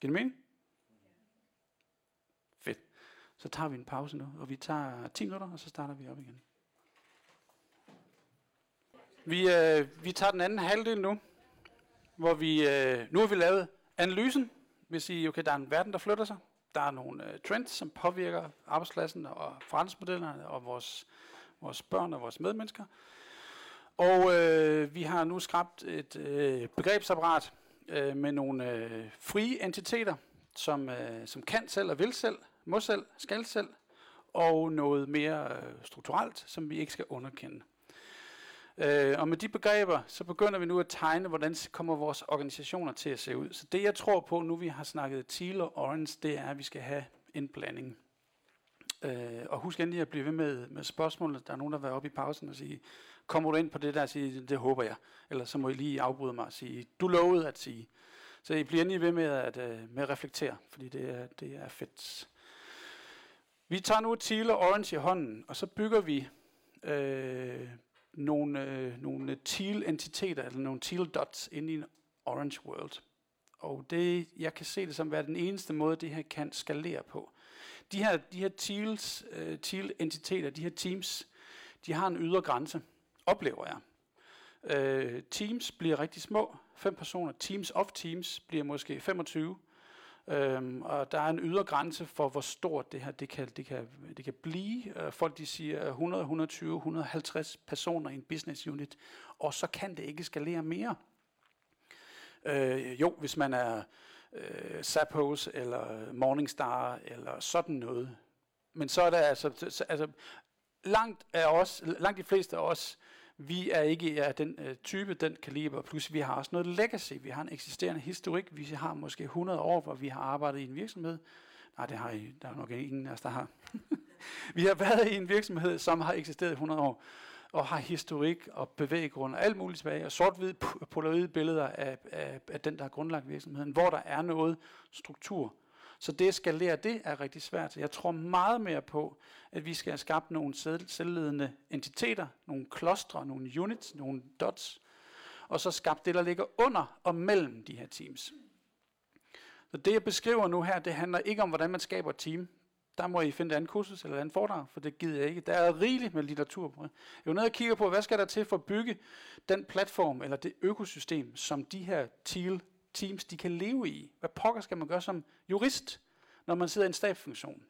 Giver det mening? Fedt. Så tager vi en pause nu, og vi tager 10 minutter, og så starter vi op igen. Vi, øh, vi tager den anden halvdel nu, hvor vi, øh, nu har vi lavet analysen. Vi siger, okay, der er en verden, der flytter sig. Der er nogle øh, trends, som påvirker arbejdspladsen og forretningsmodellerne og vores, vores børn og vores medmennesker. Og øh, vi har nu skabt et øh, begrebsapparat øh, med nogle øh, frie entiteter, som, øh, som kan selv og vil selv, må selv, skal selv, og noget mere øh, strukturelt, som vi ikke skal underkende. Øh, og med de begreber, så begynder vi nu at tegne, hvordan kommer vores organisationer til at se ud. Så det jeg tror på, nu vi har snakket teal og orange, det er, at vi skal have en blanding. Øh, og husk endelig at blive ved med, med spørgsmålene. Der er nogen, der har været oppe i pausen og sige, kommer du ind på det der og sige, det håber jeg. Eller så må I lige afbryde mig og sige, du lovede at sige. Så I bliver endelig ved med at, øh, med at reflektere, fordi det er, det er fedt. Vi tager nu teal og orange i hånden, og så bygger vi øh, nogle, øh, nogle teal entiteter, eller nogle teal dots ind i en orange world. Og det, jeg kan se det som være den eneste måde, det her kan skalere på. De her, de her teals, øh, teal entiteter, de her teams, de har en ydre grænse, oplever jeg. Øh, teams bliver rigtig små, fem personer. Teams of teams bliver måske 25. Øhm, og der er en ydre grænse for, hvor stort det her det kan, det kan, det kan blive. Øh, folk de siger 100, 120, 150 personer i en business unit, og så kan det ikke skalere mere. Øh, jo, hvis man er øh, Zappos eller Morningstar eller sådan noget. Men så er der altså, altså langt, af os, langt de fleste af os, vi er ikke af den øh, type, den kaliber, plus vi har også noget legacy. Vi har en eksisterende historik. Vi har måske 100 år, hvor vi har arbejdet i en virksomhed. Nej, det har I, der er nok ingen af os, der har. vi har været i en virksomhed, som har eksisteret i 100 år, og har historik og bevæggrund og alt muligt tilbage, og sort-hvid polaroid billeder af, af, af den, der har grundlagt virksomheden, hvor der er noget struktur. Så det at skalere det er rigtig svært. Jeg tror meget mere på, at vi skal have skabt nogle selvledende entiteter, nogle klostre, nogle units, nogle dots, og så skabt det, der ligger under og mellem de her teams. Så det, jeg beskriver nu her, det handler ikke om, hvordan man skaber et team. Der må I finde et andet kursus eller et andet foredrag, for det gider jeg ikke. Der er rigeligt med litteratur på det. Jeg er nede og kigger på, hvad skal der til for at bygge den platform eller det økosystem, som de her teal teams de kan leve i. Hvad pokker skal man gøre som jurist, når man sidder i en stabsfunktion?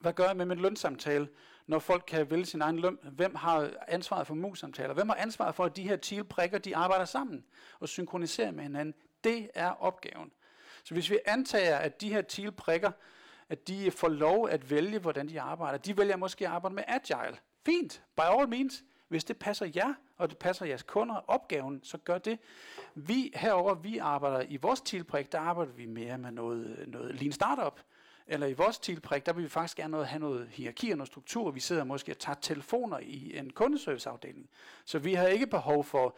Hvad gør jeg med min lønsamtale, når folk kan vælge sin egen løn? Hvem har ansvaret for mus-samtaler? Hvem har ansvaret for, at de her teal-prikker, de arbejder sammen og synkroniserer med hinanden? Det er opgaven. Så hvis vi antager, at de her teal-prikker, at de får lov at vælge, hvordan de arbejder. De vælger måske at arbejde med agile. Fint, by all means. Hvis det passer jer, og det passer jeres kunder opgaven, så gør det. Vi herover vi arbejder i vores tilpræg, der arbejder vi mere med noget, noget lean startup. Eller i vores tilpræg, der vil vi faktisk gerne have noget hierarki og noget struktur. Vi sidder måske og tager telefoner i en kundeserviceafdeling. Så vi har ikke behov for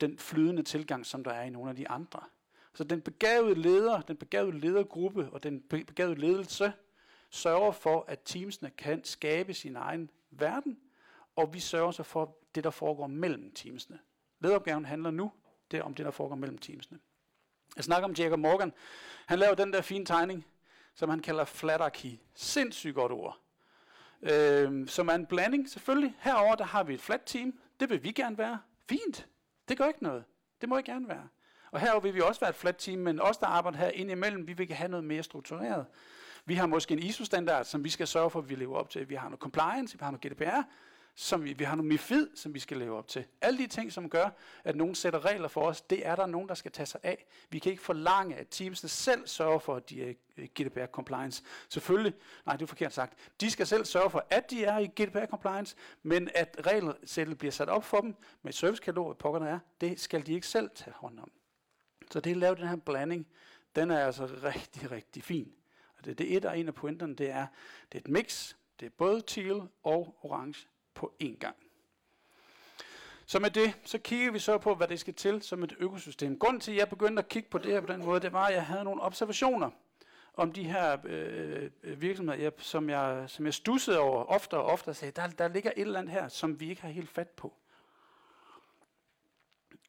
den flydende tilgang, som der er i nogle af de andre. Så den begavede leder, den begavede ledergruppe og den begavede ledelse sørger for, at teamsene kan skabe sin egen verden, og vi sørger så for det, der foregår mellem teamsene. Lederopgaven handler nu det om det, der foregår mellem teamsene. Jeg snakker om Jacob Morgan. Han laver den der fine tegning, som han kalder flatarchy. Sindssygt godt ord. Øh, som er en blanding, selvfølgelig. Herover der har vi et flat team. Det vil vi gerne være. Fint. Det gør ikke noget. Det må jeg gerne være. Og herover vil vi også være et flat team, men os, der arbejder her indimellem, vi vil have noget mere struktureret. Vi har måske en ISO-standard, som vi skal sørge for, at vi lever op til. Vi har noget compliance, vi har noget GDPR, som vi, vi har noget MIFID, som vi skal leve op til. Alle de ting, som gør, at nogen sætter regler for os, det er der nogen, der skal tage sig af. Vi kan ikke forlange, at teamsene selv sørger for, at de er i GDPR compliance. Selvfølgelig, nej, det er forkert sagt. De skal selv sørge for, at de er i GDPR compliance, men at regelsættet bliver sat op for dem med et servicekatalog, hvad er, det skal de ikke selv tage hånd om. Så det er at lave den her blanding, den er altså rigtig, rigtig fin. Og det, det et og en af pointerne, det er, det er et mix, det er både teal og orange på én gang. Så med det, så kigger vi så på, hvad det skal til som et økosystem. Grunden til, at jeg begyndte at kigge på det her på den måde, det var, at jeg havde nogle observationer om de her øh, øh virksomheder, jeg, som, jeg, som jeg stussede over ofte og ofte og sagde, der, der ligger et eller andet her, som vi ikke har helt fat på.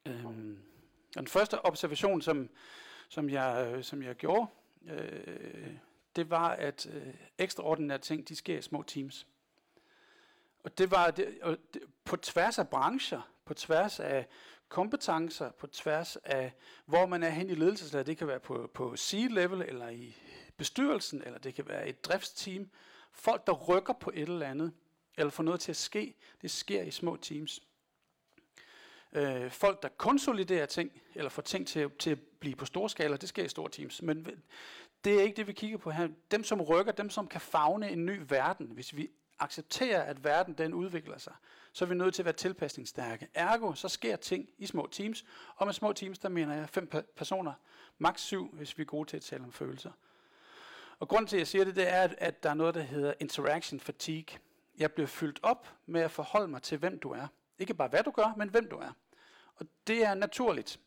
Øhm, den første observation, som, som, jeg, øh, som jeg gjorde, øh, det var, at øh, ekstraordinære ting, de sker i små teams. Og det var det, og det, på tværs af brancher, på tværs af kompetencer, på tværs af, hvor man er hen i ledelseslaget. Det kan være på, på C-level, eller i bestyrelsen, eller det kan være et driftsteam. Folk, der rykker på et eller andet, eller får noget til at ske, det sker i små teams. Øh, folk, der konsoliderer ting, eller får ting til, til at blive på store skala, det sker i store teams. Men det er ikke det, vi kigger på her. Dem, som rykker, dem, som kan fagne en ny verden, hvis vi accepterer, at verden den udvikler sig, så er vi nødt til at være tilpasningsstærke. Ergo, så sker ting i små teams, og med små teams, der mener jeg fem personer, maks syv, hvis vi er gode til at tale om følelser. Og grunden til, at jeg siger det, det er, at der er noget, der hedder interaction fatigue. Jeg bliver fyldt op med at forholde mig til, hvem du er. Ikke bare hvad du gør, men hvem du er. Og det er naturligt.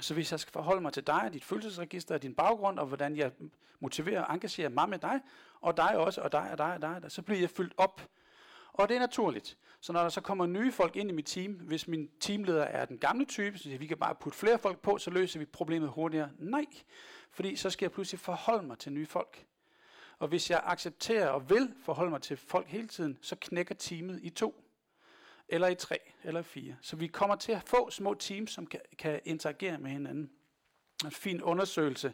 Så hvis jeg skal forholde mig til dig, dit følelsesregister, din baggrund, og hvordan jeg motiverer og engagerer mig med dig, og dig også, og dig, og dig, og dig, så bliver jeg fyldt op. Og det er naturligt. Så når der så kommer nye folk ind i mit team, hvis min teamleder er den gamle type, så siger, vi kan bare putte flere folk på, så løser vi problemet hurtigere. Nej, fordi så skal jeg pludselig forholde mig til nye folk. Og hvis jeg accepterer og vil forholde mig til folk hele tiden, så knækker teamet i to eller i tre, eller i fire. Så vi kommer til at få små teams, som kan, kan interagere med hinanden. En fin undersøgelse,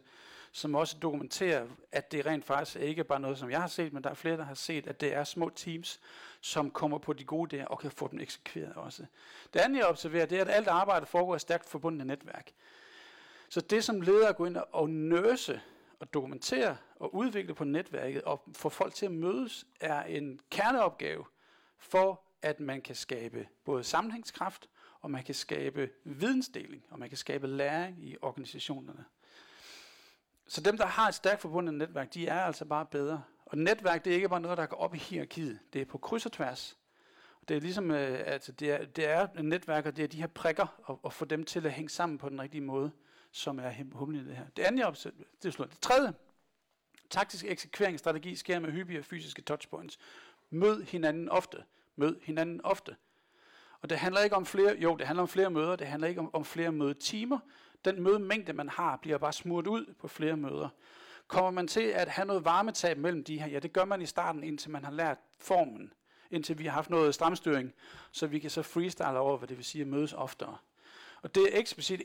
som også dokumenterer, at det rent faktisk ikke bare noget, som jeg har set, men der er flere, der har set, at det er små teams, som kommer på de gode idéer og kan få dem eksekveret også. Det andet, jeg observerer, det er, at alt arbejde foregår i stærkt forbundne netværk. Så det, som leder går ind og nøse og dokumentere og udvikle på netværket og få folk til at mødes, er en kerneopgave for at man kan skabe både sammenhængskraft, og man kan skabe vidensdeling, og man kan skabe læring i organisationerne. Så dem, der har et stærkt forbundet netværk, de er altså bare bedre. Og netværk, det er ikke bare noget, der går op i hierarkiet. Det er på kryds og tværs. Det er ligesom, øh, altså det er, det er netværk, og det er de her prikker, og, og få dem til at hænge sammen på den rigtige måde, som er humlen i det her. Det andet, jeg opsætter, det er slut. Det tredje, taktisk eksekveringsstrategi sker med hyppige fysiske touchpoints. Mød hinanden ofte. Mød hinanden ofte. Og det handler ikke om flere, jo, det handler om flere møder, det handler ikke om, om flere mødetimer. Den mødemængde, man har, bliver bare smurt ud på flere møder. Kommer man til at have noget varmetab mellem de her? Ja, det gør man i starten, indtil man har lært formen. Indtil vi har haft noget stramstyring, så vi kan så freestyle over, hvad det vil sige at mødes oftere. Og det er eksplicit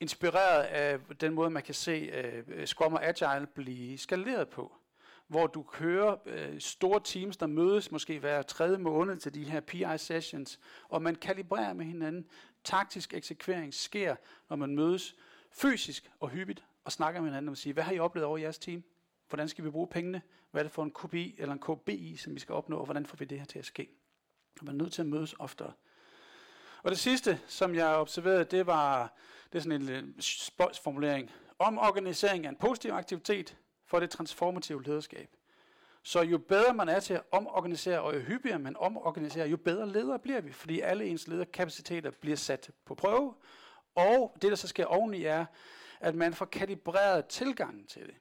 inspireret af den måde, man kan se uh, Scrum og Agile blive skaleret på hvor du kører øh, store teams, der mødes måske hver tredje måned til de her PI-sessions, og man kalibrerer med hinanden. Taktisk eksekvering sker, når man mødes fysisk og hyppigt og snakker med hinanden og siger, hvad har I oplevet over i jeres team? Hvordan skal vi bruge pengene? Hvad er det for en KPI eller en KBI, som vi skal opnå, og hvordan får vi det her til at ske? Og man er nødt til at mødes oftere. Og det sidste, som jeg observerede, det var det er sådan en øh, spøjsformulering. Om organisering af en positiv aktivitet, for det transformative lederskab. Så jo bedre man er til at omorganisere, og jo hyppigere man omorganiserer, jo bedre ledere bliver vi, fordi alle ens lederkapaciteter bliver sat på prøve. Og det, der så sker oveni, er, at man får kalibreret tilgangen til det.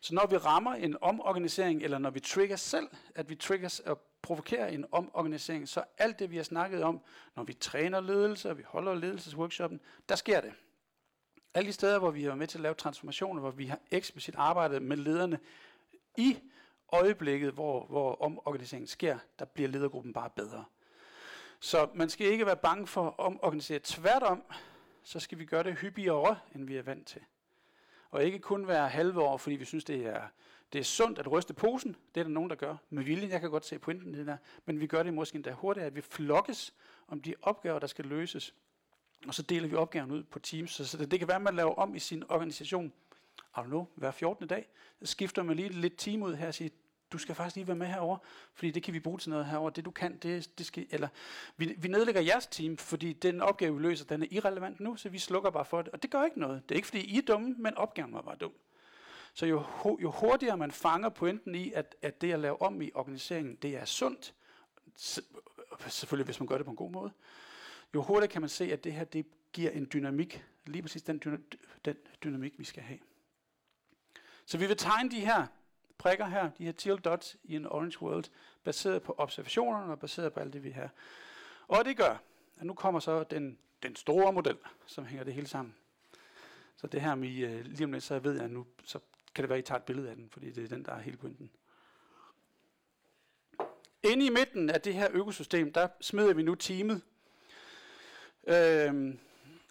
Så når vi rammer en omorganisering, eller når vi trigger selv, at vi trigger og provokerer en omorganisering, så alt det, vi har snakket om, når vi træner ledelse, og vi holder ledelsesworkshoppen, der sker det. Alle de steder, hvor vi har været med til at lave transformationer, hvor vi har eksplicit arbejdet med lederne i øjeblikket, hvor, hvor omorganiseringen sker, der bliver ledergruppen bare bedre. Så man skal ikke være bange for at omorganisere. Tværtom, så skal vi gøre det hyppigere, end vi er vant til. Og ikke kun være halve år, fordi vi synes, det er, det er sundt at ryste posen. Det er der nogen, der gør med vilje. Jeg kan godt se pointen i det der. Men vi gør det måske endda hurtigere, at vi flokkes om de opgaver, der skal løses. Og så deler vi opgaven ud på teams. Så, så det, det kan være, at man laver om i sin organisation. I don't know, hver 14. dag. Så skifter man lige lidt team ud her og siger, du du skal faktisk lige være med herover, fordi det kan vi bruge til noget herover. Det du kan, det, det skal, eller vi, vi nedlægger jeres team, fordi den opgave, vi løser, den er irrelevant nu, så vi slukker bare for det. Og det gør ikke noget. Det er ikke, fordi I er dumme, men opgaven var bare dum. Så jo, jo hurtigere man fanger pointen i, at, at det at lave om i organiseringen, det er sundt, selvfølgelig hvis man gør det på en god måde, jo hurtigere kan man se, at det her det giver en dynamik, lige præcis den, dyna- den dynamik, vi skal have. Så vi vil tegne de her prikker her, de her teal dots i en orange world, baseret på observationerne og baseret på alt det, vi har. Og det gør, at nu kommer så den, den store model, som hænger det hele sammen. Så det her med, uh, lige om lidt, så ved jeg, nu så kan det være, at I tager et billede af den, fordi det er den, der er hele pointen. Inde i midten af det her økosystem, der smider vi nu teamet. Øhm,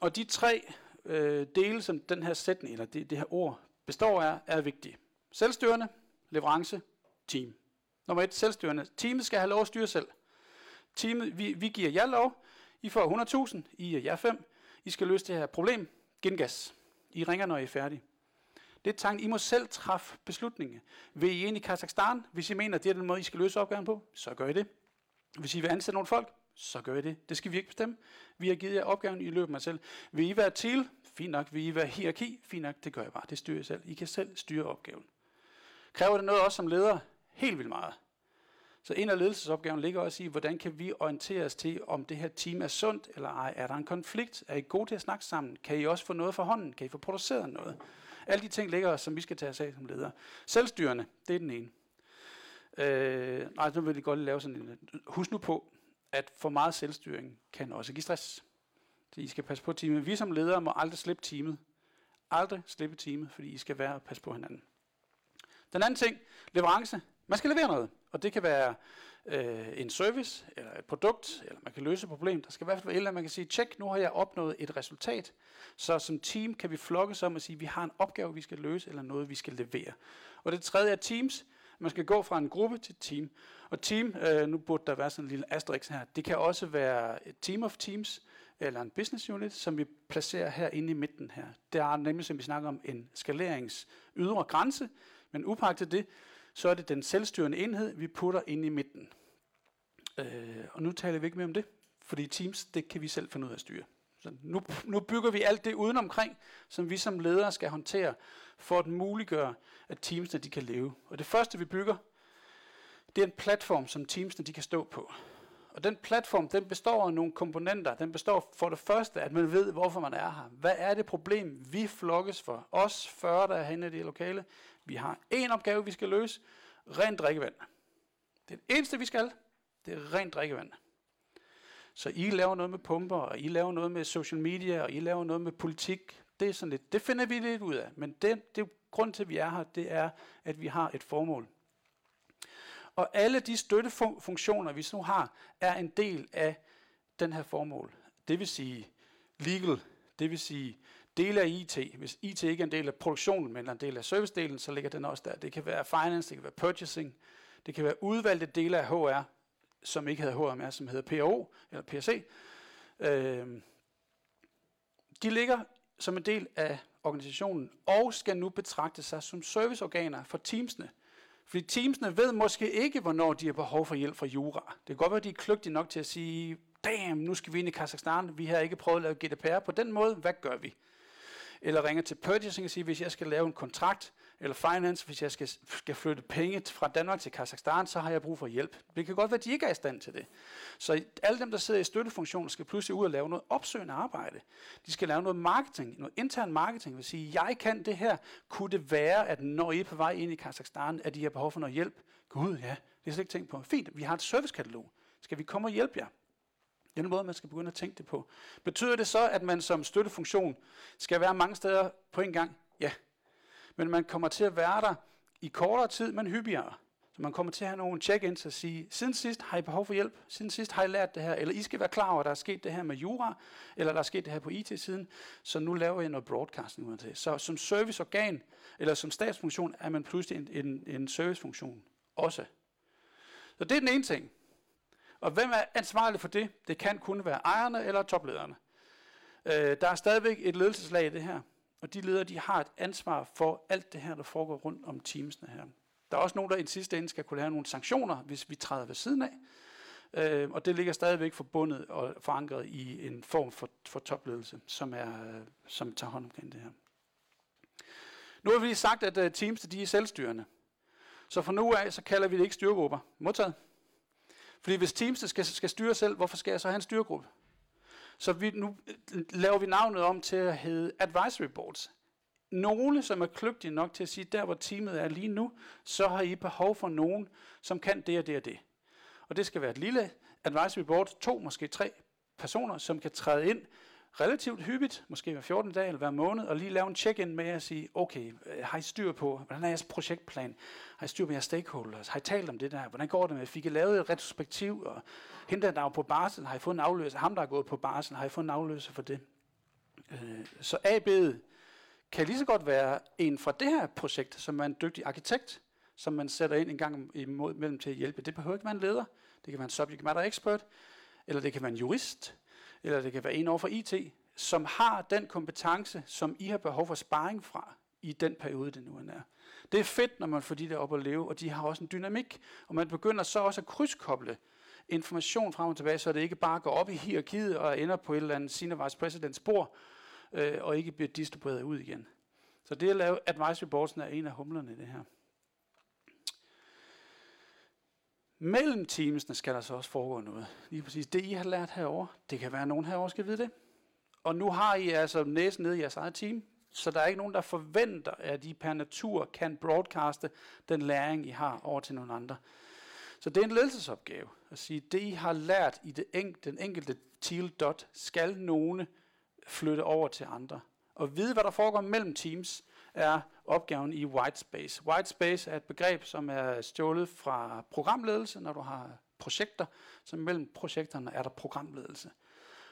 og de tre øh, dele, som den her sætning, eller det, det her ord, består af, er vigtige. Selvstyrende, leverance, team. Nummer et, selvstyrende. Teamet skal have lov at styre selv. Teamet, vi, vi giver jer lov. I får 100.000. I er jer fem. I skal løse det her problem. Gengas. I ringer, når I er færdige. Det er tanken. I må selv træffe beslutninger. Vil I ind i Kazakhstan? Hvis I mener, at det er den måde, I skal løse opgaven på, så gør I det. Hvis I vil ansætte nogle folk, så gør I det. Det skal vi ikke bestemme. Vi har givet jer opgaven, I løber mig selv. Vil I være til? Fint nok. Vil I være hierarki? Fint nok. Det gør jeg bare. Det styrer jeg selv. I kan selv styre opgaven. Kræver det noget også som leder? Helt vildt meget. Så en af ledelsesopgaven ligger også i, hvordan kan vi orientere os til, om det her team er sundt eller ej. Er der en konflikt? Er I gode til at snakke sammen? Kan I også få noget fra hånden? Kan I få produceret noget? Alle de ting ligger som vi skal tage os af som ledere. Selvstyrende, det er den ene. Øh, nej, nu vil jeg godt lave sådan en... Husk nu på, at for meget selvstyring kan også give stress. Så I skal passe på teamet. Vi som ledere må aldrig slippe teamet. Aldrig slippe teamet, fordi I skal være og passe på hinanden. Den anden ting, leverance. Man skal levere noget, og det kan være øh, en service, eller et produkt, eller man kan løse et problem. Der skal i hvert fald være et eller andet, man kan sige, tjek, nu har jeg opnået et resultat. Så som team kan vi flokke om og sige, vi har en opgave, vi skal løse, eller noget, vi skal levere. Og det tredje er teams. Man skal gå fra en gruppe til et team. Og team, øh, nu burde der være sådan en lille asterisk her, det kan også være et team of teams, eller en business unit, som vi placerer her inde i midten her. Der er nemlig, som vi snakker om, en skalerings ydre grænse, men upagtet det, så er det den selvstyrende enhed, vi putter ind i midten. Øh, og nu taler vi ikke mere om det, fordi Teams, det kan vi selv finde ud af at styre. Så nu, nu bygger vi alt det udenomkring, som vi som ledere skal håndtere, for at muliggøre, at teamsene de kan leve. Og det første, vi bygger, det er en platform, som teamsene de kan stå på. Og den platform, den består af nogle komponenter. Den består for det første, at man ved, hvorfor man er her. Hvad er det problem, vi flokkes for? Os 40, der er henne i det lokale. Vi har en opgave, vi skal løse. Rent drikkevand. Det er det eneste, vi skal. Det er rent drikkevand. Så I laver noget med pumper, og I laver noget med social media, og I laver noget med politik. Det er sådan lidt, det finder vi lidt ud af. Men det, det grund til, at vi er her, det er, at vi har et formål. Og alle de støttefunktioner, vi nu har, er en del af den her formål. Det vil sige legal, det vil sige dele af IT. Hvis IT ikke er en del af produktionen, men er en del af servicedelen, så ligger den også der. Det kan være finance, det kan være purchasing, det kan være udvalgte dele af HR, som ikke hedder HMR, som hedder PO eller PSC. Øh, de ligger som en del af organisationen og skal nu betragte sig som serviceorganer for teamsene. Fordi teamsene ved måske ikke, hvornår de har behov for hjælp fra jura. Det kan godt være, at de er kløgtige nok til at sige, damn, nu skal vi ind i Kazakhstan, vi har ikke prøvet at lave GDPR på den måde, hvad gør vi? Eller ringer til purchasing og siger, hvis jeg skal lave en kontrakt, eller finance, hvis jeg skal, skal flytte penge fra Danmark til Kazakhstan, så har jeg brug for hjælp. Det kan godt være, at de ikke er i stand til det. Så alle dem, der sidder i støttefunktionen, skal pludselig ud og lave noget opsøgende arbejde. De skal lave noget marketing, noget intern marketing. Vil sige, jeg kan det her. Kunne det være, at når I er på vej ind i Kazakhstan, at de har behov for noget hjælp? Gud, ja, det er slet ikke tænkt på. Fint, vi har et servicekatalog. Skal vi komme og hjælpe jer? Det er en måde, man skal begynde at tænke det på. Betyder det så, at man som støttefunktion skal være mange steder på en gang? Ja, men man kommer til at være der i kortere tid, men hyppigere. Så man kommer til at have nogle check-ins og sige, siden sidst har I behov for hjælp, siden sidst har I lært det her, eller I skal være klar over, at der er sket det her med jura, eller der er sket det her på IT-siden, så nu laver jeg noget broadcasting ud af det. Så som serviceorgan, eller som statsfunktion, er man pludselig en, en, en servicefunktion også. Så det er den ene ting. Og hvem er ansvarlig for det? Det kan kun være ejerne eller toplederne. Øh, der er stadigvæk et ledelseslag i det her. Og de ledere, de har et ansvar for alt det her, der foregår rundt om teamsene her. Der er også nogen, der i sidste ende skal kunne have nogle sanktioner, hvis vi træder ved siden af. Øh, og det ligger stadigvæk forbundet og forankret i en form for, for topledelse, som, er, som tager hånd omkring det her. Nu har vi lige sagt, at øh, teams de er selvstyrende. Så fra nu af, så kalder vi det ikke styregrupper. Modtaget. Fordi hvis teamsene skal, skal styre selv, hvorfor skal jeg så have en styregruppe? Så vi, nu øh, laver vi navnet om til at hedde Advisory Boards. Nogle, som er kløgtige nok til at sige, der hvor teamet er lige nu, så har I behov for nogen, som kan det og det og det. Og det skal være et lille advisory board, to, måske tre personer, som kan træde ind relativt hyppigt, måske hver 14 dag eller hver måned, og lige lave en check-in med at sige, okay, øh, har I styr på, hvordan er jeres projektplan? Har I styr på jeres stakeholders? Har I talt om det der? Hvordan går det med? Fik I lavet et retrospektiv? Og hende, der er på barsel, har I fået en afløser? Ham, der er gået på barsel, har I fået en afløser for det? Øh, så AB'et kan lige så godt være en fra det her projekt, som er en dygtig arkitekt, som man sætter ind en gang imod mellem til at hjælpe. Det behøver ikke være en leder. Det kan være en subject matter expert, eller det kan være en jurist, eller det kan være en over for IT, som har den kompetence, som I har behov for sparring fra i den periode, det nu er. Det er fedt, når man får de der op at leve, og de har også en dynamik, og man begynder så også at krydskoble information frem og tilbage, så det ikke bare går op i hierarkiet og ender på et eller andet senior vice presidents bord, øh, og ikke bliver distribueret ud igen. Så det at lave advisory boards er en af humlerne i det her. Mellem teamsene skal der så også foregå noget. Lige præcis det, I har lært herover. Det kan være, at nogen herover skal vide det. Og nu har I altså næsen nede i jeres eget team, så der er ikke nogen, der forventer, at I per natur kan broadcaste den læring, I har over til nogle andre. Så det er en ledelsesopgave at sige, at det I har lært i det enk- den enkelte teal dot, skal nogen flytte over til andre. Og vide, hvad der foregår mellem teams, er opgaven i white space. White space er et begreb, som er stjålet fra programledelse, når du har projekter, så mellem projekterne er der programledelse.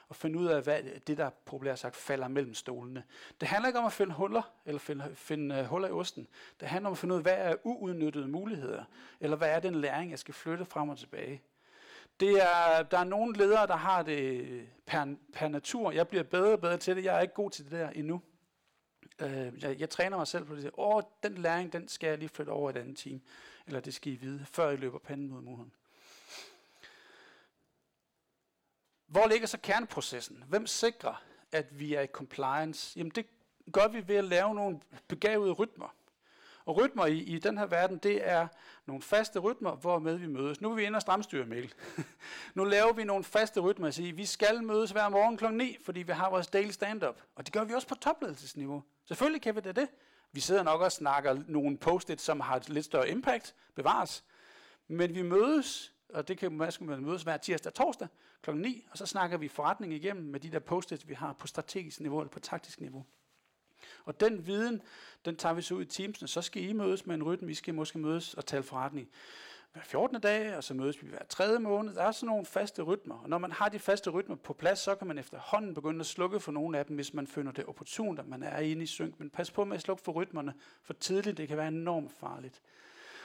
Og finde ud af, hvad det der populært sagt falder mellem stolene. Det handler ikke om at finde huller, eller finde, finde øh, huller i osten. Det handler om at finde ud af, hvad er uudnyttede muligheder, eller hvad er den læring, jeg skal flytte frem og tilbage. Det er, der er nogle ledere, der har det per, per natur. Jeg bliver bedre og bedre til det. Jeg er ikke god til det der endnu. Øh, jeg, jeg træner mig selv på det. Åh, den læring, den skal jeg lige flytte over i et andet team. Eller det skal I vide, før I løber panden mod muren. Hvor ligger så kerneprocessen? Hvem sikrer, at vi er i compliance? Jamen det gør vi ved at lave nogle begavede rytmer. Og rytmer i, i den her verden, det er nogle faste rytmer, hvor med vi mødes. Nu er vi inde og stramstyre, Mikkel. nu laver vi nogle faste rytmer at sige, vi skal mødes hver morgen kl. 9, fordi vi har vores daily stand-up. Og det gør vi også på topledelsesniveau. Selvfølgelig kan vi det det. Vi sidder nok og snakker nogle post som har et lidt større impact, bevares. Men vi mødes, og det kan man mødes hver tirsdag og torsdag kl. 9, og så snakker vi forretning igennem med de der post vi har på strategisk niveau eller på taktisk niveau. Og den viden, den tager vi så ud i teamsene. Så skal I mødes med en rytme. Vi skal måske mødes og tale forretning hver 14. dag, og så mødes vi hver tredje måned. Der er sådan nogle faste rytmer. Og når man har de faste rytmer på plads, så kan man efterhånden begynde at slukke for nogle af dem, hvis man finder det opportunt, at man er inde i synk. Men pas på med at slukke for rytmerne for tidligt. Det kan være enormt farligt.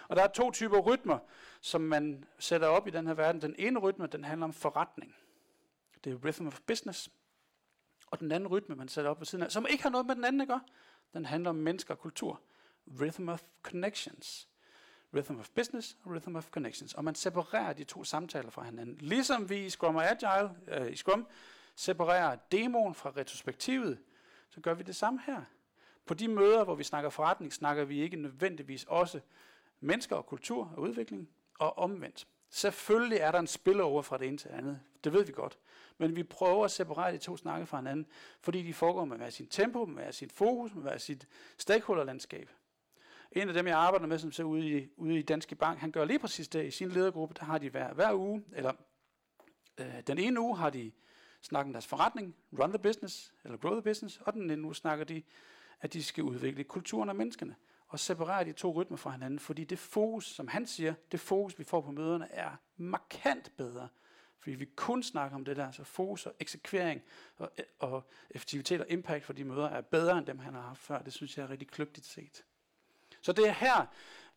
Og der er to typer rytmer, som man sætter op i den her verden. Den ene rytme, den handler om forretning. Det er rhythm of business. Og den anden rytme, man sætter op ved siden af, som ikke har noget med den anden at gøre, den handler om mennesker og kultur. Rhythm of connections. Rhythm of business og rhythm of connections. Og man separerer de to samtaler fra hinanden. Ligesom vi i Scrum og Agile, øh, i Scrum, separerer demoen fra retrospektivet, så gør vi det samme her. På de møder, hvor vi snakker forretning, snakker vi ikke nødvendigvis også mennesker og kultur og udvikling, og omvendt. Selvfølgelig er der en spillover fra det ene til det andet. Det ved vi godt. Men vi prøver at separere de to snakke fra hinanden, fordi de foregår med hver sin tempo, med hver sit fokus, med hver sit stakeholderlandskab. En af dem, jeg arbejder med, som ser ude i, ude i Danske Bank, han gør lige præcis det i sin ledergruppe. Der har de hver, hver uge, eller øh, den ene uge har de snakket deres forretning, run the business, eller grow the business, og den anden uge snakker de, at de skal udvikle kulturen og menneskene, og separere de to rytmer fra hinanden, fordi det fokus, som han siger, det fokus, vi får på møderne, er markant bedre, fordi vi kun snakker om det der, så fokus og eksekvering og, og effektivitet og impact for de møder er bedre end dem, han har haft før. Det synes jeg er rigtig kløgtigt set. Så det er her,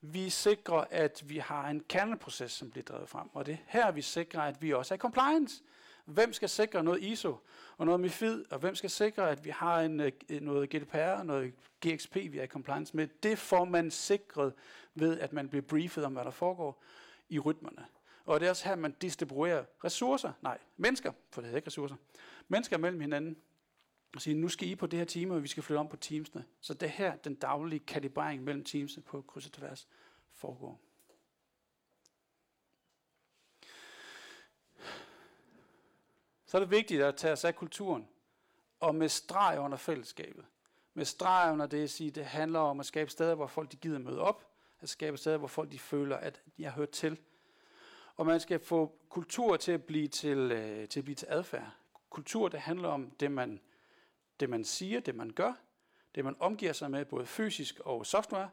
vi sikrer, at vi har en kerneproces, som bliver drevet frem. Og det er her, vi sikrer, at vi også er compliance. Hvem skal sikre noget ISO og noget MIFID, og hvem skal sikre, at vi har en, øh, noget GDPR og noget GXP, vi er i compliance med? Det får man sikret ved, at man bliver briefet om, hvad der foregår i rytmerne. Og det er også her, man distribuerer ressourcer, nej, mennesker, for det hedder ikke ressourcer, mennesker mellem hinanden, og sige, nu skal I på det her team, og vi skal flytte om på teamsene. Så det her, den daglige kalibrering mellem teamsene på kryds og tværs, foregår. Så er det vigtigt at tage os af kulturen, og med streg under fællesskabet. Med streg under det at sige, det handler om at skabe steder, hvor folk de gider møde op, at skabe steder, hvor folk de føler, at de hører til. Og man skal få kultur til at blive til, øh, til, at blive til adfærd. Kultur, det handler om det man, det, man siger, det man gør, det man omgiver sig med, både fysisk og software,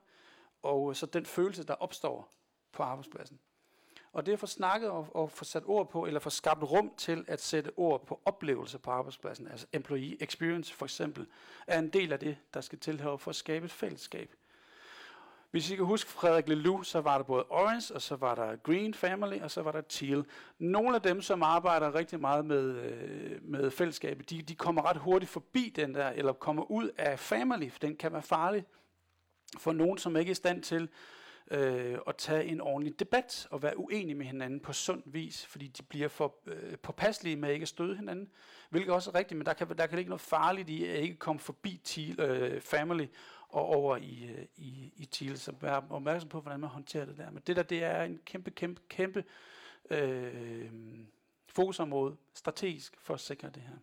og øh, så den følelse, der opstår på arbejdspladsen. Og det at få snakket og, og få sat ord på, eller få skabt rum til at sætte ord på oplevelser på arbejdspladsen, altså employee experience for eksempel, er en del af det, der skal til her for at skabe et fællesskab. Hvis I kan huske Frederik Lelou, så var der både Orange, og så var der Green Family, og så var der Teal. Nogle af dem, som arbejder rigtig meget med, øh, med fællesskabet, de, de kommer ret hurtigt forbi den der, eller kommer ud af Family, for den kan være farlig for nogen, som ikke er i stand til øh, at tage en ordentlig debat og være uenige med hinanden på sund vis, fordi de bliver for øh, påpasselige med ikke at støde hinanden, hvilket også er rigtigt, men der kan, der kan ligge noget farligt i at ikke komme forbi teal, øh, family og over i, øh, i, i Thiel. så vær opmærksom på, hvordan man håndterer det der. Men det der, det er en kæmpe, kæmpe, kæmpe øh, fokusområde strategisk for at sikre det her.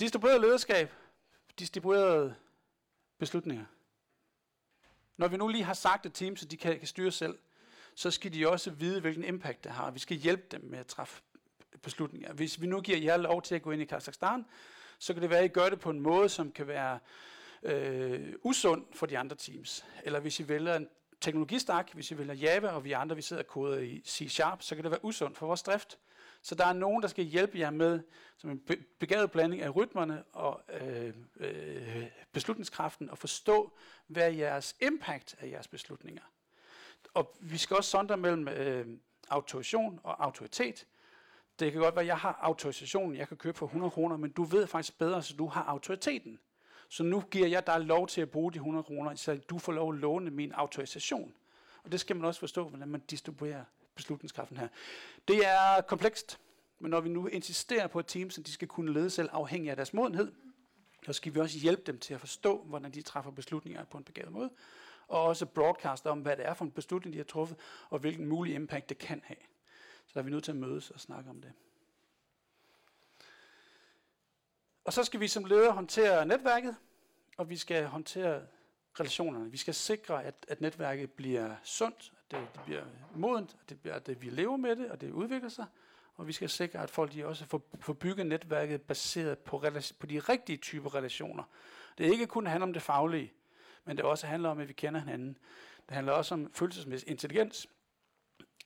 Distribueret lederskab, distribuerede beslutninger. Når vi nu lige har sagt, at teams at de kan, kan styre selv, så skal de også vide, hvilken impact det har. Vi skal hjælpe dem med at træffe beslutninger. Hvis vi nu giver jer lov til at gå ind i Kazakhstan, så kan det være, at I gør det på en måde, som kan være øh, usund for de andre teams. Eller hvis I vælger en teknologistak, hvis I vælger Java, og vi andre vi sidder og koder i C-Sharp, så kan det være usundt for vores drift. Så der er nogen, der skal hjælpe jer med, som en begavet blanding af rytmerne og øh, øh, beslutningskraften, og forstå, hvad jeres impact af jeres beslutninger. Og vi skal også sondre mellem øh, autorisation og autoritet. Det kan godt være, at jeg har autorisationen, jeg kan købe for 100 kroner, men du ved faktisk bedre, så du har autoriteten. Så nu giver jeg dig lov til at bruge de 100 kroner, så du får lov at låne min autorisation. Og det skal man også forstå, hvordan man distribuerer beslutningskraften her. Det er komplekst, men når vi nu insisterer på, at teams de skal kunne lede selv afhængig af deres modenhed, så skal vi også hjælpe dem til at forstå, hvordan de træffer beslutninger på en begavet måde, og også broadcast om, hvad det er for en beslutning, de har truffet, og hvilken mulig impact det kan have. Så der er vi nødt til at mødes og snakke om det. Og så skal vi som leder håndtere netværket, og vi skal håndtere relationerne. Vi skal sikre, at, at netværket bliver sundt, at det, det bliver modent, at, det bliver, at det, vi lever med det, og det udvikler sig. Og vi skal sikre, at folk de også får, får bygget netværket baseret på, på de rigtige typer relationer. Det er ikke kun handler om det faglige, men det også handler om, at vi kender hinanden. Det handler også om følelsesmæssig intelligens.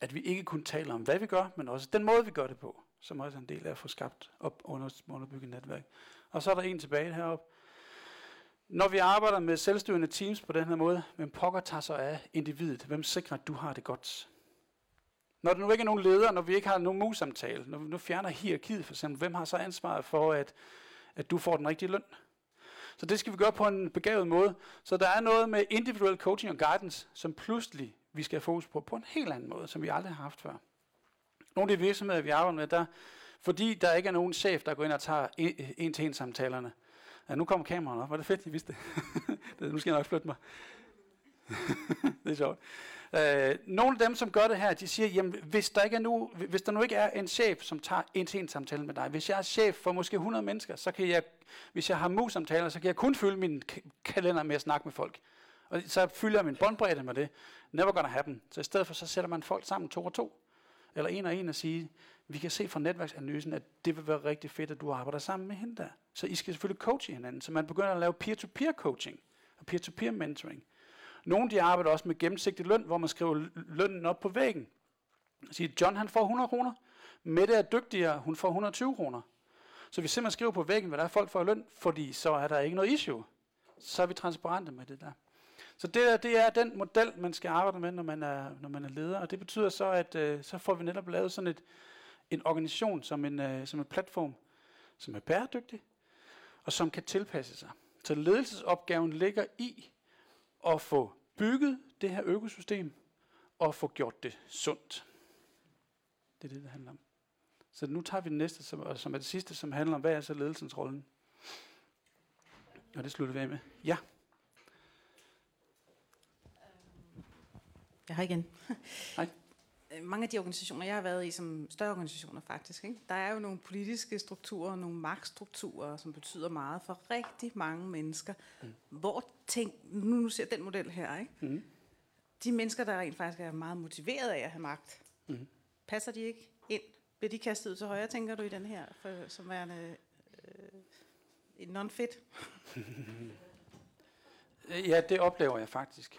At vi ikke kun taler om, hvad vi gør, men også den måde, vi gør det på, som også er en del af at få skabt op under, underbygget netværk. Og så er der en tilbage heroppe. Når vi arbejder med selvstyrende teams på den her måde, hvem pokker tager sig af individet? Hvem sikrer, at du har det godt? Når der nu ikke er nogen leder, når vi ikke har nogen mus-samtale, når vi nu fjerner hierarkiet for eksempel, hvem har så ansvaret for, at, at du får den rigtige løn? Så det skal vi gøre på en begavet måde. Så der er noget med individuel coaching og guidance, som pludselig vi skal have fokus på, på en helt anden måde, som vi aldrig har haft før. Nogle af de virksomheder, vi arbejder med, der, fordi der ikke er nogen chef, der går ind og tager en-til-en samtalerne. Ja, nu kommer kameraet op. Var det fedt, I vidste det? nu skal jeg nok flytte mig. det er sjovt. Øh, nogle af dem, som gør det her, de siger, jamen, hvis der, ikke er nu, hvis der nu ikke er en chef, som tager en til en samtale med dig, hvis jeg er chef for måske 100 mennesker, så kan jeg, hvis jeg har mus-samtaler, så kan jeg kun fylde min kalender med at snakke med folk. Og så fylder jeg min båndbredde med det. Never gonna happen. Så i stedet for, så sætter man folk sammen to og to. Eller en og en og sige, vi kan se fra netværksanalysen, at det vil være rigtig fedt, at du arbejder sammen med hende der. Så I skal selvfølgelig coache hinanden. Så man begynder at lave peer-to-peer coaching og peer-to-peer mentoring. Nogle de arbejder også med gennemsigtig løn, hvor man skriver lønnen op på væggen. Siger, John han får 100 kroner. Mette er dygtigere, hun får 120 kroner. Så vi simpelthen skriver på væggen, hvad der er folk får løn, fordi så er der ikke noget issue. Så er vi transparente med det der. Så det, det er den model, man skal arbejde med, når man er, når man er leder. Og det betyder så, at øh, så får vi netop lavet sådan et, en organisation som en, øh, som en platform, som er bæredygtig, og som kan tilpasse sig. Så ledelsesopgaven ligger i at få bygget det her økosystem, og få gjort det sundt. Det er det, det handler om. Så nu tager vi det næste, som, som er det sidste, som handler om, hvad er så ledelsens rollen? Og det slutter vi af med. Ja. Jeg har igen. Hej. Mange af de organisationer, jeg har været i, som større organisationer faktisk, ikke? der er jo nogle politiske strukturer, nogle magtstrukturer, som betyder meget for rigtig mange mennesker. Mm. Hvor tænk, nu, ser den model her, ikke? Mm. de mennesker, der rent faktisk er meget motiveret af at have magt, Mm. passer de ikke ind? Bliver de kastet ud til højre, tænker du, i den her, for, som værende øh, en non-fit? Ja, det oplever jeg faktisk.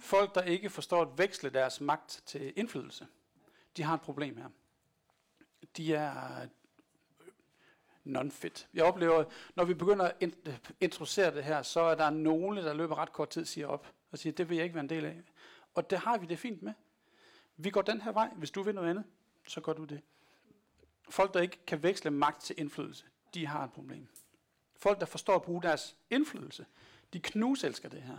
Folk, der ikke forstår at veksle deres magt til indflydelse, de har et problem her. De er non-fit. Jeg oplever, når vi begynder at introducere det her, så er der nogle, der løber ret kort tid, siger op og siger, det vil jeg ikke være en del af. Og det har vi det fint med. Vi går den her vej. Hvis du vil noget andet, så gør du det. Folk, der ikke kan veksle magt til indflydelse, de har et problem. Folk, der forstår at bruge deres indflydelse, de knuselsker det her.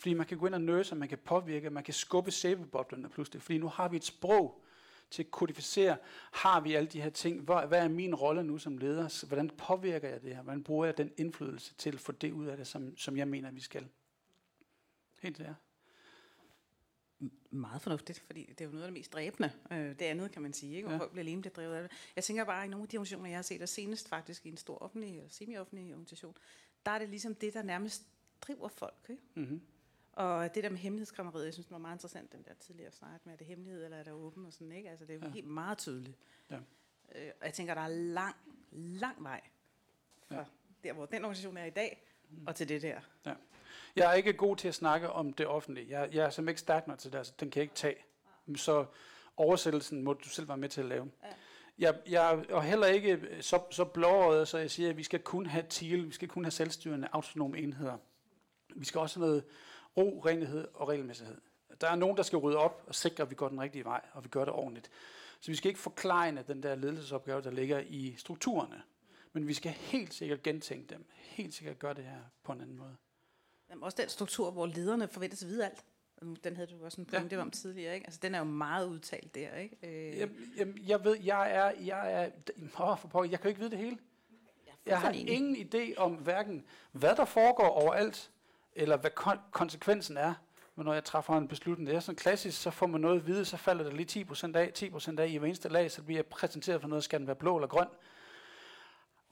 Fordi man kan gå ind og nøse, man kan påvirke, man kan skubbe sæbeboblerne pludselig. Fordi nu har vi et sprog til at kodificere, har vi alle de her ting, hvad, hvad er min rolle nu som leder, hvordan påvirker jeg det her, hvordan bruger jeg den indflydelse til at få det ud af det, som, som jeg mener, vi skal. Helt der. Meget fornuftigt, fordi det er jo noget af det mest dræbende. Øh, det andet kan man sige, ikke? Hvor Ja. folk bliver alene bliver drevet af det. Jeg tænker bare, at i nogle af de organisationer, jeg har set, og senest faktisk i en stor offentlig eller semi-offentlig organisation, der er det ligesom det, der nærmest driver folk. Ikke? Mm-hmm. Og det der med hemmelighedskræmmeriet, jeg synes, det var meget interessant, den der tidligere snak med, er det hemmelighed, eller er det åben og sådan, ikke? Altså, det er jo Ja. ja. helt meget tydeligt. Ja. Øh, og jeg tænker, der er lang, lang vej fra Ja. ja. der, hvor den organisation er i dag, mm. og til det der. Jeg er ikke god til at snakke om det offentlige. Jeg, jeg er simpelthen ikke stærk nok til det, altså, den kan jeg ikke tage. Så oversættelsen må du selv være med til at lave. Ja. Jeg, jeg er heller ikke så, så blåøjet, så jeg siger, at vi skal kun have TIL, vi skal kun have selvstyrende autonome enheder. Vi skal også have noget ro, renlighed og regelmæssighed. Der er nogen, der skal rydde op og sikre, at vi går den rigtige vej, og vi gør det ordentligt. Så vi skal ikke forklejne den der ledelsesopgave, der ligger i strukturerne. Men vi skal helt sikkert gentænke dem. Helt sikkert gøre det her på en anden måde. Jamen, også den struktur, hvor lederne forventes at vide alt. Den havde du også en pointe ja. om tidligere, ikke? Altså, den er jo meget udtalt der, ikke? Øh, Jeg, jeg, jeg ved, jeg er, jeg er, åh, for pokker, jeg kan jo ikke vide det hele. Jeg har fuldstændig enig. ingen idé om hverken, hvad der foregår overalt, eller hvad kon- konsekvensen er, når jeg træffer en beslutning. Det er sådan klassisk, så får man noget at vide, så falder der lige 10% af, 10% af i hver eneste lag, så bliver jeg præsenteret for noget, skal den være blå eller grøn.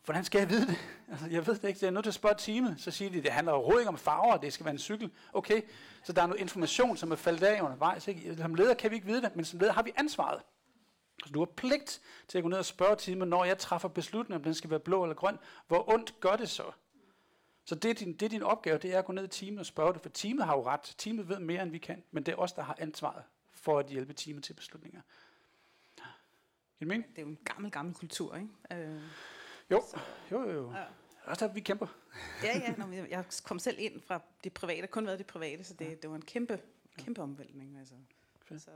Hvordan skal jeg vide det? Altså, jeg ved det ikke. Jeg er nødt til at spørge teamet. Så siger de, det handler overhovedet ikke om farver, det skal være en cykel. Okay, så der er noget information, som er faldet af undervejs. Ikke? Som leder kan vi ikke vide det, men som leder har vi ansvaret. Så du har pligt til at gå ned og spørge teamet, når jeg træffer beslutningen, om den skal være blå eller grøn. Hvor ondt gør det så? Så det er, din, det er din opgave, det er at gå ned i teamet og spørge det, for teamet har jo ret. Teamet ved mere, end vi kan, men det er os, der har ansvaret for at hjælpe teamet til beslutninger. Det mening? Det er jo en gammel, gammel kultur, ikke? Øh, Jo, jo, jo. jo. Ja. Også der, vi kæmper. ja, ja. Nå, jeg- kom selv ind fra det private, kun været det private, så det, det var en kæmpe, kæmpe omvæltning. Altså. Fedt. Så,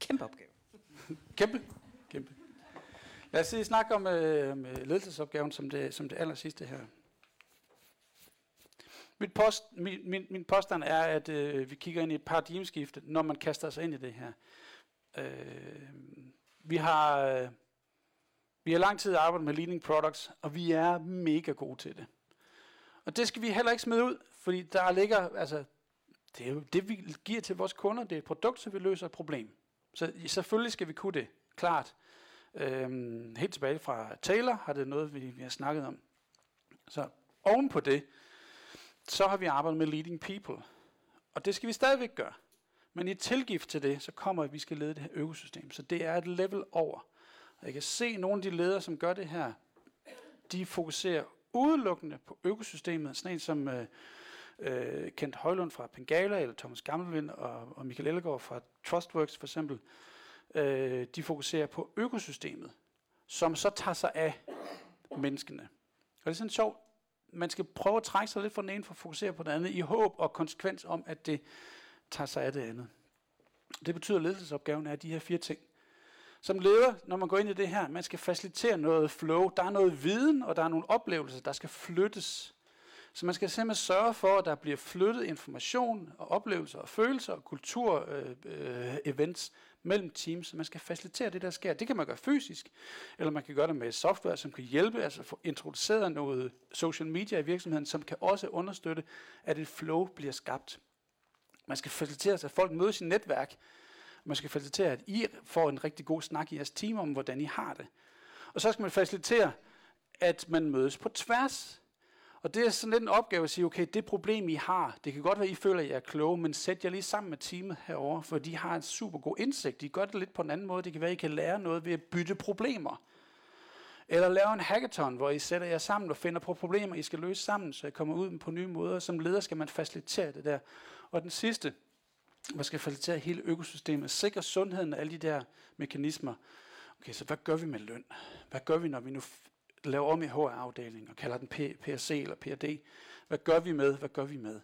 kæmpe opgave. Kæmpe. Kæmpe. Lad os snakke om øh, ledelsesopgaven som det, som det aller sidste her. Mit post, min, min, min påstand er, at øh, vi kigger ind i et paradigmeskifte, når man kaster sig ind i det her. Øh, vi har øh, vi har lang tid arbejdet med leading products, og vi er mega gode til det. Og det skal vi heller ikke smide ud, fordi der ligger, altså, det er jo det, vi giver til vores kunder. Det er et produkt, så vi løser et problem. Så selvfølgelig skal vi kunne det, klart. Øhm, helt tilbage fra Taylor har det noget, vi, vi har snakket om. Så oven på det, så har vi arbejdet med leading people. Og det skal vi stadigvæk gøre. Men i tilgift til det, så kommer, at vi skal lede det her økosystem. Så det er et level over. Og jeg kan se nogle af de ledere, som gør det her, de fokuserer udelukkende på økosystemet. Sådan en som øh, øh, Kent Højlund fra Pengala, eller Thomas Gammelvind og, og Michael Ellegaard fra Trustworks for eksempel, øh, de fokuserer på økosystemet, som så tager sig af menneskene. Og det er sådan sjovt. Man skal prøve at trække sig lidt fra den ene for at fokusere på det andet, i håb og konsekvens om, at det tager sig af det andet. Det betyder, at ledelsesopgaven er de her fire ting. som leder, når man går ind i det her, man skal facilitere noget flow. Der er noget viden, og der er nogle oplevelser, der skal flyttes. Så man skal simpelthen sørge for, at der bliver flyttet information og oplevelser og følelser og kultur, øh, øh, events mellem teams. Så man skal facilitere det, der sker. Det kan man gøre fysisk, eller man kan gøre det med software, som kan hjælpe, altså få introduceret noget social media i virksomheden, som kan også understøtte, at et flow bliver skabt. Man skal facilitere, at folk møder i netværk. Man skal facilitere, at I får en rigtig god snak i jeres team om, hvordan I har det. Og så skal man facilitere, at man mødes på tværs og det er sådan lidt en opgave at sige, okay, det problem I har, det kan godt være, I føler, at I er kloge, men sæt jer lige sammen med teamet herover, for de har en super god indsigt. De gør det lidt på en anden måde. Det kan være, at I kan lære noget ved at bytte problemer. Eller lave en hackathon, hvor I sætter jer sammen og finder på problemer, I skal løse sammen, så I kommer ud på nye måder. Som leder skal man facilitere det der. Og den sidste, man skal facilitere hele økosystemet, sikre sundheden af alle de der mekanismer. Okay, så hvad gør vi med løn? Hvad gør vi, når vi nu laver om i HR-afdelingen og kalder den PRC eller PRD. Hvad gør vi med? Hvad gør vi med?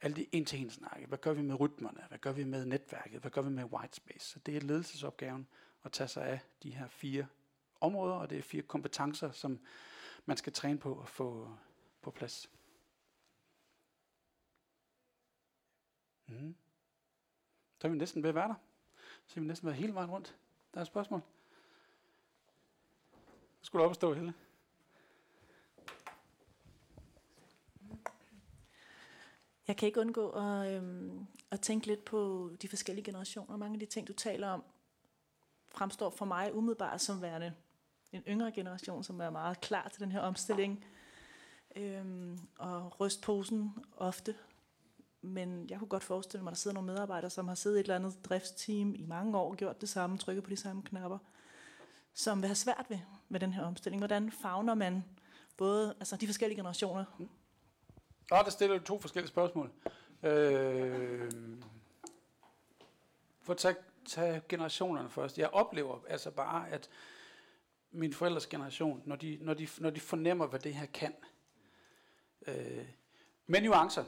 Alle de en til en snakke. Hvad gør vi med rytmerne? Hvad gør vi med netværket? Hvad gør vi med white space? Så det er ledelsesopgaven at tage sig af de her fire områder, og det er fire kompetencer, som man skal træne på at få på plads. Mm. Så er vi næsten ved at være der. Så er vi næsten været hele vejen rundt. Der er et spørgsmål. Skulle du op og stå, Helle? Jeg kan ikke undgå at, øhm, at tænke lidt på de forskellige generationer. Mange af de ting, du taler om, fremstår for mig umiddelbart som værende en yngre generation, som er meget klar til den her omstilling. Øhm, og ryst posen ofte. Men jeg kunne godt forestille mig, at der sidder nogle medarbejdere, som har siddet i et eller andet driftsteam i mange år, gjort det samme, trykket på de samme knapper, som vil have svært ved med den her omstilling. Hvordan fagner man både altså de forskellige generationer? Mm. Der stiller du to forskellige spørgsmål. Øh, for at tage, tage generationerne først. Jeg oplever altså bare, at min forældres generation, når de, når de, når de fornemmer, hvad det her kan, øh, med nuancer,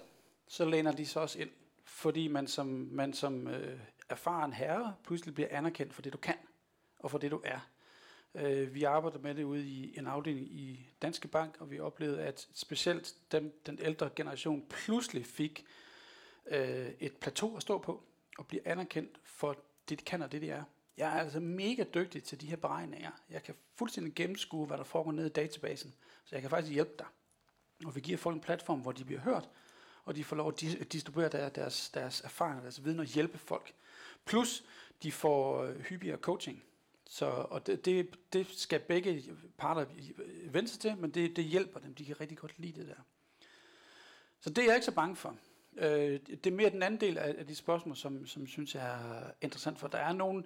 så læner de sig også ind, fordi man som, man som øh, erfaren herre pludselig bliver anerkendt for det, du kan, og for det, du er. Øh, vi arbejder med det ude i en afdeling i Danske Bank, og vi oplevede, at specielt dem, den ældre generation pludselig fik øh, et plateau at stå på, og blive anerkendt for det, de kan og det, de er. Jeg er altså mega dygtig til de her beregninger. Jeg kan fuldstændig gennemskue, hvad der foregår nede i databasen, så jeg kan faktisk hjælpe dig. Og vi giver folk en platform, hvor de bliver hørt, og de får lov at distribuere deres, deres erfaringer, deres viden og hjælpe folk. Plus, de får øh, hyppigere coaching. Så, og det, det, det skal begge parter vende sig til, men det, det hjælper dem. De kan rigtig godt lide det der. Så det er jeg ikke så bange for. Øh, det er mere den anden del af, af de spørgsmål, som, som synes jeg er interessant, for der er nogle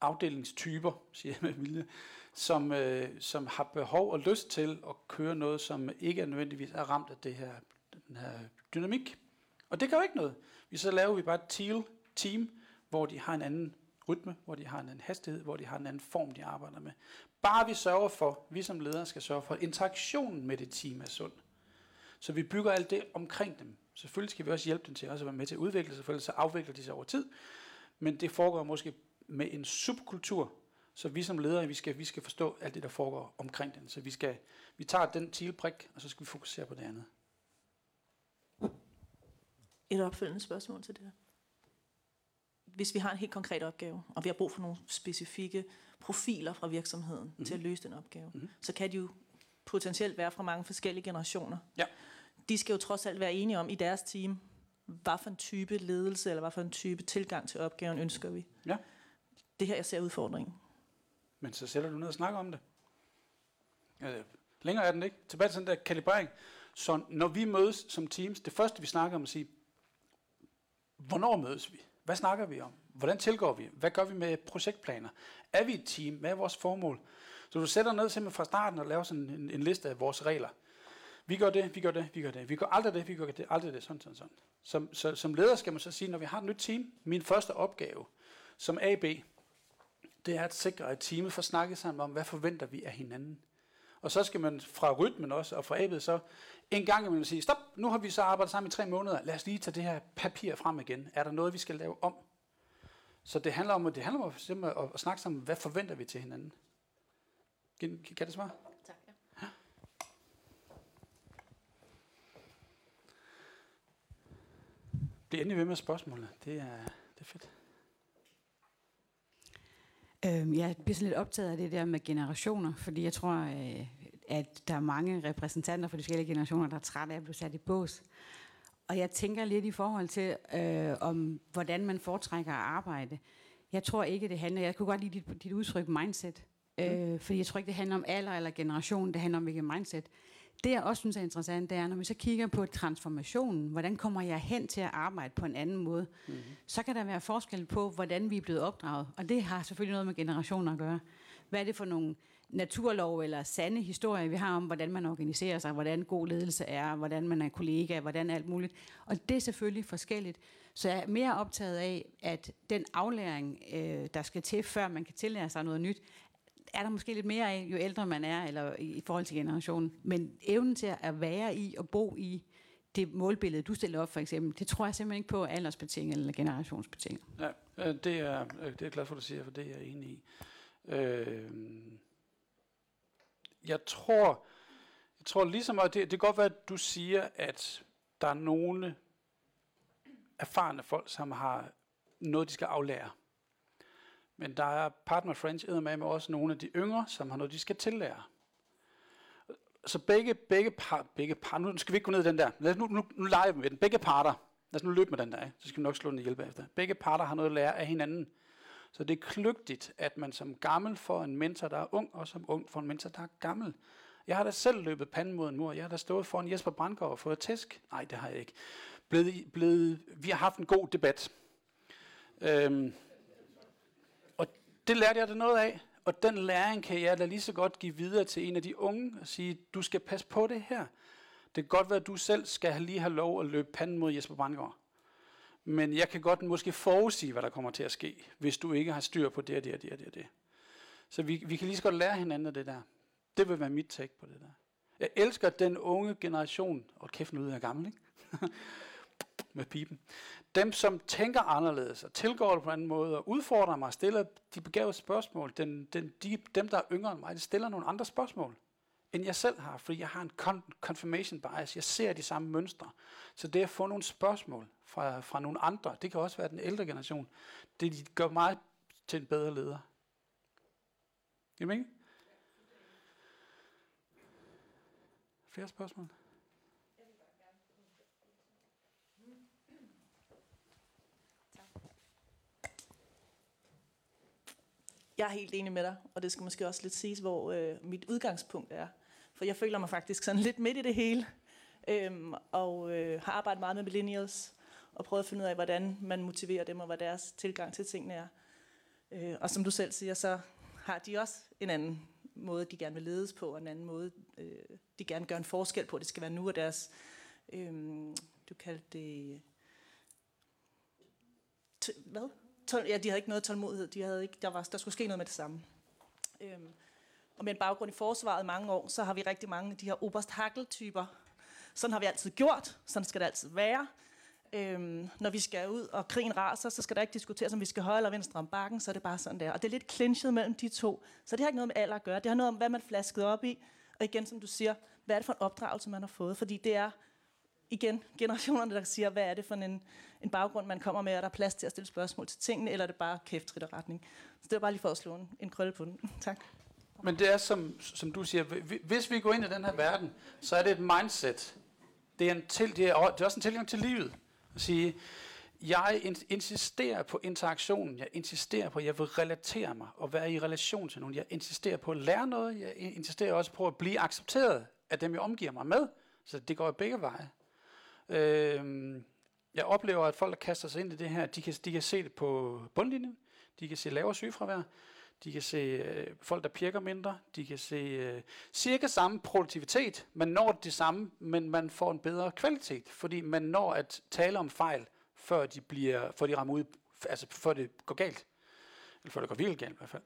afdelingstyper, siger jeg med vilje, som, øh, som har behov og lyst til at køre noget, som ikke er nødvendigvis er ramt af det her, den her dynamik. Og det gør jo ikke noget. Vi så laver vi bare et teal team, hvor de har en anden rytme, hvor de har en anden hastighed, hvor de har en anden form, de arbejder med. Bare vi sørger for, vi som ledere skal sørge for, at interaktionen med det team er sund. Så vi bygger alt det omkring dem. Selvfølgelig skal vi også hjælpe dem til også at være med til at udvikle sig, for så afvikler de sig over tid. Men det foregår måske med en subkultur, så vi som ledere, vi skal, vi skal forstå alt det, der foregår omkring den. Så vi, skal, vi tager den tilprik, og så skal vi fokusere på det andet. Et opfølgende spørgsmål til det her hvis vi har en helt konkret opgave, og vi har brug for nogle specifikke profiler fra virksomheden mm-hmm. til at løse den opgave, mm-hmm. så kan de jo potentielt være fra mange forskellige generationer. Ja. De skal jo trods alt være enige om i deres team, hvad for en type ledelse, eller hvad for en type tilgang til opgaven ønsker vi. Ja. Det her, jeg ser udfordringen. Men så sætter du ned og snakker om det. Ja, længere er den ikke. Tilbage til den der kalibrering. Så når vi mødes som teams, det første vi snakker om at sige, hvornår mødes vi? Hvad snakker vi om? Hvordan tilgår vi? Hvad gør vi med projektplaner? Er vi et team? Hvad er vores formål? Så du sætter ned simpelthen fra starten og laver sådan en, en liste af vores regler. Vi gør det, vi gør det, vi gør det. Vi gør aldrig det, vi gør det, aldrig det, sådan, sådan, sådan. Som, så, som leder skal man så sige, når vi har et nyt team, min første opgave som AB, det er at sikre, at teamet får snakket sammen om, hvad forventer vi af hinanden. Og så skal man fra rytmen også, og fra Ab'et så, en gang imellem sige, stop, nu har vi så arbejdet sammen i tre måneder, lad os lige tage det her papir frem igen. Er der noget, vi skal lave om? Så det handler om, det handler om at, at, snakke sammen, hvad forventer vi til hinanden? Kan, kan det svare? Tak, ja. Bliv endelig ved med spørgsmålene. Det er, det er fedt. Øhm, jeg bliver sådan lidt optaget af det der med generationer, fordi jeg tror, øh, at der er mange repræsentanter for de forskellige generationer, der er trætte af at blive sat i bås. Og jeg tænker lidt i forhold til, øh, om hvordan man foretrækker at arbejde. Jeg tror ikke, det handler... Jeg kunne godt lide dit, dit udtryk mindset. Øh, fordi jeg tror ikke, det handler om alder eller generation. Det handler om hvilket mindset. Det, jeg også synes er interessant, det er, når vi så kigger på transformationen, hvordan kommer jeg hen til at arbejde på en anden måde, mm-hmm. så kan der være forskel på, hvordan vi er blevet opdraget. Og det har selvfølgelig noget med generationer at gøre. Hvad er det for nogle naturlov eller sande historier, vi har om, hvordan man organiserer sig, hvordan god ledelse er, hvordan man er kollega, hvordan alt muligt. Og det er selvfølgelig forskelligt. Så jeg er mere optaget af, at den aflæring, øh, der skal til, før man kan tillære sig noget nyt, er der måske lidt mere af, jo ældre man er, eller i, forhold til generationen. Men evnen til at være i og bo i det målbillede, du stiller op for eksempel, det tror jeg simpelthen ikke på aldersbetinget eller generationsbetinget. Ja, øh, det er, øh, det er glad for, at du siger, for det er jeg enig i. Øh, jeg tror, jeg tror ligesom, at det, det kan godt være, at du siger, at der er nogle erfarne folk, som har noget, de skal aflære. Men der er partner French med, med også nogle af de yngre, som har noget, de skal tillære. Så begge, begge, par, begge par, nu skal vi ikke gå ned i den der. Lad os nu, nu, nu leger vi med den. Begge parter, lad os nu løbe med den der, så skal vi nok slå den i hjælp efter. Begge parter har noget at lære af hinanden. Så det er kløgtigt, at man som gammel får en mentor, der er ung, og som ung får en mentor, der er gammel. Jeg har da selv løbet panden mod en mur. Jeg har da stået foran Jesper Brandgaard og fået tæsk. Nej, det har jeg ikke. Blevet, blevet, vi har haft en god debat. Øhm, det lærte jeg da noget af. Og den læring kan jeg da lige så godt give videre til en af de unge og sige, du skal passe på det her. Det kan godt være, at du selv skal lige have lov at løbe panden mod Jesper Brandgaard. Men jeg kan godt måske forudsige, hvad der kommer til at ske, hvis du ikke har styr på det og det og det og det. Og det. Så vi, vi kan lige så godt lære hinanden af det der. Det vil være mit take på det der. Jeg elsker den unge generation, og kæft nu er jeg gammel, ikke? med pipen. Dem, som tænker anderledes og tilgår det på en anden måde og udfordrer mig stiller de begavede spørgsmål, den, den, de, dem, der er yngre end mig, de stiller nogle andre spørgsmål, end jeg selv har, fordi jeg har en confirmation bias. Jeg ser de samme mønstre. Så det at få nogle spørgsmål fra, fra nogle andre, det kan også være den ældre generation, det gør mig til en bedre leder. Jamen ikke? Flere spørgsmål? Jeg er helt enig med dig, og det skal måske også lidt siges, hvor øh, mit udgangspunkt er. For jeg føler mig faktisk sådan lidt midt i det hele, øhm, og øh, har arbejdet meget med millennials, og prøvet at finde ud af, hvordan man motiverer dem, og hvad deres tilgang til tingene er. Øh, og som du selv siger, så har de også en anden måde, de gerne vil ledes på, og en anden måde, øh, de gerne gør en forskel på. Det skal være nu, og deres, øh, du kaldte det, t- hvad? Tol- ja, de havde ikke noget tålmodighed. De havde ikke, der, var, der skulle ske noget med det samme. Øhm, og med en baggrund i forsvaret mange år, så har vi rigtig mange af de her oberst typer Sådan har vi altid gjort. Sådan skal det altid være. Øhm, når vi skal ud, og krigen raser, så skal der ikke diskuteres, om vi skal højre eller venstre om bakken, så er det bare sådan der. Og det er lidt clinchet mellem de to. Så det har ikke noget med alder at gøre. Det har noget om, hvad man flasket op i. Og igen, som du siger, hvad er det for en opdragelse, man har fået? Fordi det er igen generationerne, der siger, hvad er det for en, en baggrund, man kommer med, og der er plads til at stille spørgsmål til tingene, eller er det bare kæft retning. Så det var bare lige for at slå en, en krølle på den. tak. Men det er, som, som du siger, hvis vi går ind i den her verden, så er det et mindset. Det er, en til, det er, det er også en tilgang til livet. At sige, jeg insisterer på interaktionen. Jeg insisterer på, at jeg vil relatere mig og være i relation til nogen. Jeg insisterer på at lære noget. Jeg insisterer også på at blive accepteret af dem, jeg omgiver mig med. Så det går begge veje. Øh, jeg oplever, at folk, der kaster sig ind i det her, de kan, de kan se det på bundlinjen. De kan se lavere sygefravær. De kan se øh, folk, der pirker mindre. De kan se øh, cirka samme produktivitet. Man når det samme, men man får en bedre kvalitet, fordi man når at tale om fejl, før de, bliver, før de rammer ud, altså før det går galt. Eller før det går virkelig galt i hvert fald.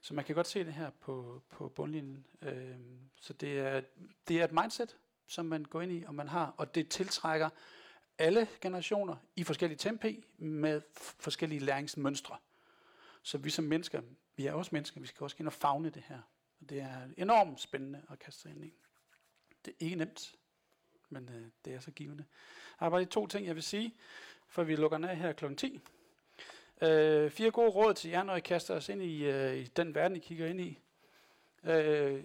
Så man kan godt se det her på, på bundlinjen. Øh, så det er, det er et mindset, som man går ind i, og man har, og det tiltrækker alle generationer i forskellige tempi med forskellige læringsmønstre. Så vi som mennesker, vi er også mennesker, vi skal også ind og fagne det her. Og det er enormt spændende at kaste sig ind i. Det er ikke nemt, men øh, det er så givende. Jeg har bare lige to ting, jeg vil sige, for vi lukker ned her kl. 10. Øh, fire gode råd til jer, når I kaster os ind i, øh, i den verden, I kigger ind i. Øh,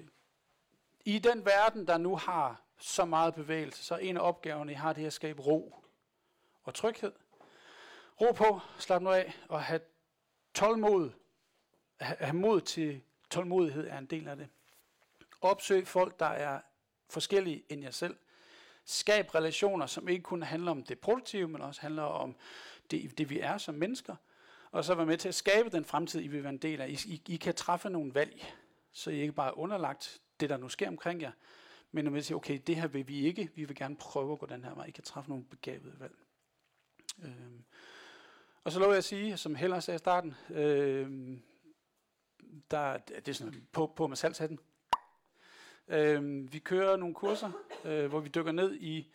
I den verden, der nu har så meget bevægelse, så er en af opgaverne, I har, det er at skabe ro og tryghed. Ro på, slap nu af, og have tålmod. Ha- Have mod til tålmodighed er en del af det. Opsøg folk, der er forskellige end jer selv. Skab relationer, som ikke kun handler om det produktive, men også handler om det, det vi er som mennesker. Og så være med til at skabe den fremtid, I vil være en del af. I, I, I kan træffe nogle valg, så I ikke bare er underlagt det, der nu sker omkring jer, men når man siger, okay, det her vil vi ikke, vi vil gerne prøve at gå den her vej. I kan træffe nogle begavede valg. Øhm. Og så lov jeg at sige, som Heller sagde i starten, øhm, der, det er sådan på, på med salgshatten. Øhm, vi kører nogle kurser, øh, hvor vi dykker ned i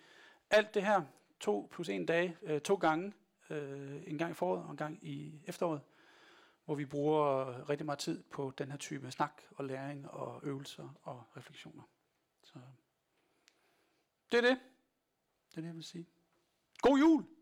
alt det her, to plus en dag, øh, to gange, øh, en gang i foråret og en gang i efteråret, hvor vi bruger rigtig meget tid på den her type snak og læring og øvelser og refleksioner. Det er det. Det er det, jeg vil sige. God jul!